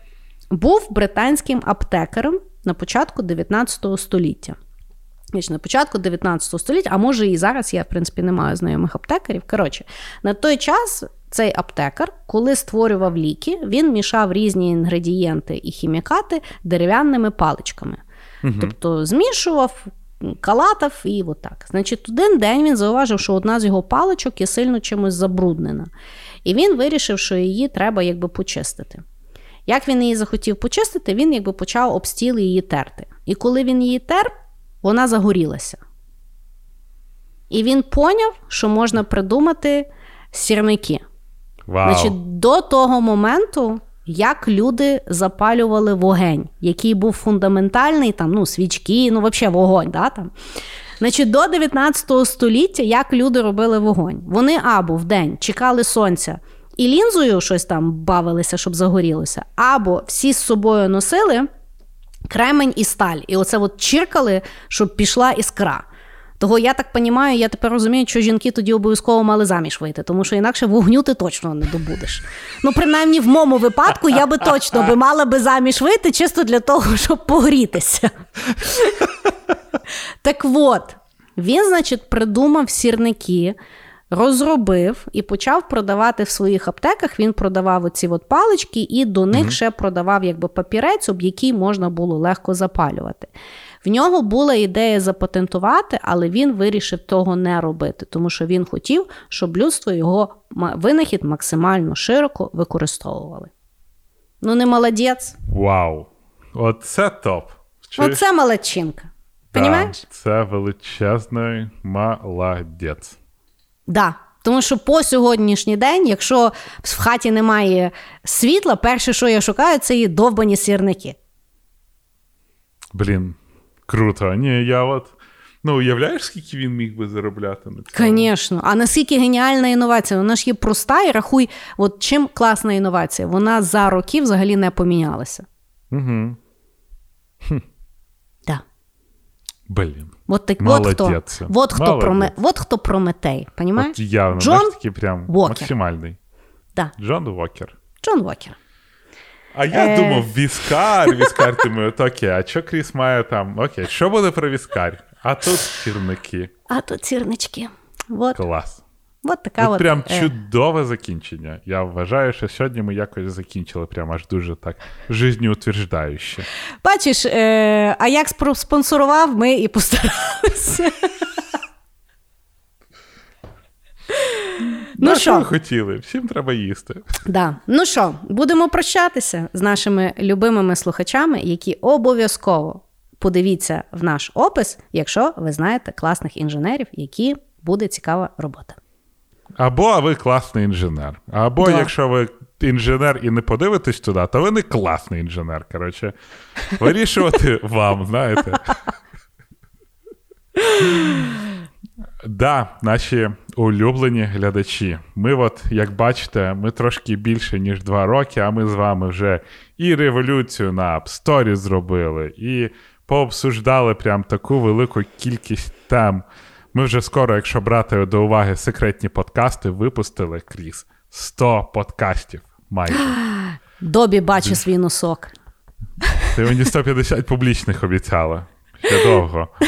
був британським аптекарем на початку 19 століття. Значить, на початку 19 століття, а може і зараз я, в принципі, не маю знайомих аптекарів. Коротше, на той час цей аптекар, коли створював ліки, він мішав різні інгредієнти і хімікати дерев'яними паличками. Тобто змішував, калатав і отак. Значить, один день він зауважив, що одна з його паличок є сильно чимось забруднена. І він вирішив, що її треба якби почистити. Як він її захотів почистити, він якби почав об стіл її терти. І коли він її тер, вона загорілася. І він поняв, що можна придумати сірники. Вау. Значить, до того моменту, як люди запалювали вогень, який був фундаментальний, там, ну, свічки, ну, взагалі вогонь. Да, там. Значить, до 19 століття, як люди робили вогонь? Вони або вдень чекали сонця і лінзою щось там бавилися, щоб загорілося, або всі з собою носили кремень і сталь. І оце от чиркали, щоб пішла іскра. Того я так розумію, я тепер розумію, що жінки тоді обов'язково мали заміж вийти, тому що інакше вогню ти точно не добудеш. Ну, принаймні, в моєму випадку я би точно би мала би заміж вийти чисто для того, щоб погрітися. Так от, він, значить, придумав сірники, розробив і почав продавати в своїх аптеках. Він продавав оці от палички, і до них ще продавав якби папірець, об який можна було легко запалювати. В нього була ідея запатентувати, але він вирішив того не робити, тому що він хотів, щоб людство його винахід максимально широко використовували. Ну, не молодець. Вау. Оце топ. Чуєш? Оце молодчинка. Да, Понімаєш? Це величезний молодець. Да. Тому що по сьогоднішній день, якщо в хаті немає світла, перше, що я шукаю, це є довбані сірники. Блін, круто. Ні, я от. Ну, уявляєш, скільки він міг би заробляти на цьому? Звісно. А наскільки геніальна інновація? Вона ж є проста і рахуй, от чим класна інновація? Вона за роки взагалі не помінялася. Угу. Да. Блін. От, так, вот. Вот кто от хто, Молодець. проме, вот кто Прометей, понимаешь? Вот явно, Джон такий прям Уокер. максимальний. Да. Джон Уокер. Джон Уокер. А я Е. думав, віскар, віскар, думаю, то окей, а що Кріс має там? Окей, що буде про віскар? А тут сірники. А тут сірнички. Вот. Клас. От така Тут от. прям е, чудове закінчення. Я вважаю, що сьогодні ми якось закінчили прям аж дуже так жизнеутверждающе. Бачиш, е, а як спонсорував, ми і постаралися. Ну, що ви що, хотіли? Всім треба їсти. да. ну що, будемо прощатися з нашими любимими слухачами, які обов'язково подивіться в наш опис, якщо ви знаєте класних інженерів, які буде цікава робота. Або ви класний інженер. Або Да. якщо ви інженер і не подивитесь туди, то ви не класний інженер. Коротше, вирішувати [LAUGHS] вам, знаєте. Да, наші улюблені глядачі. Ми, от, як бачите, ми трошки більше, ніж два роки, а ми з вами вже і революцію на App Store зробили, і пообсуждали прям таку велику кількість тем. Ми вже скоро, якщо брати до уваги секретні подкасти, випустили крізь 100 подкастів. Майже. [GASPS] Добі бачу свій носок. Ти мені 150 публічних обіцяла. Ще довго. [LAUGHS]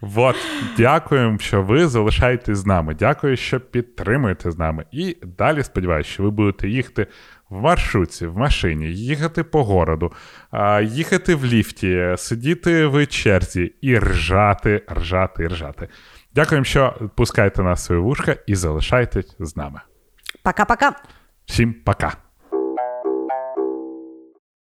Вот, дякуємо, що ви залишаєтесь з нами. Дякую, що підтримуєте з нами. І далі сподіваюся, що ви будете їхати в маршрутці, в машині, їхати по городу, їхати в ліфті, сидіти в черзі і ржати, ржати, ржати. Дякуємо, що пускаєте нас в свої вушка і залишайтесь з нами. Пока-пока. Всім пока!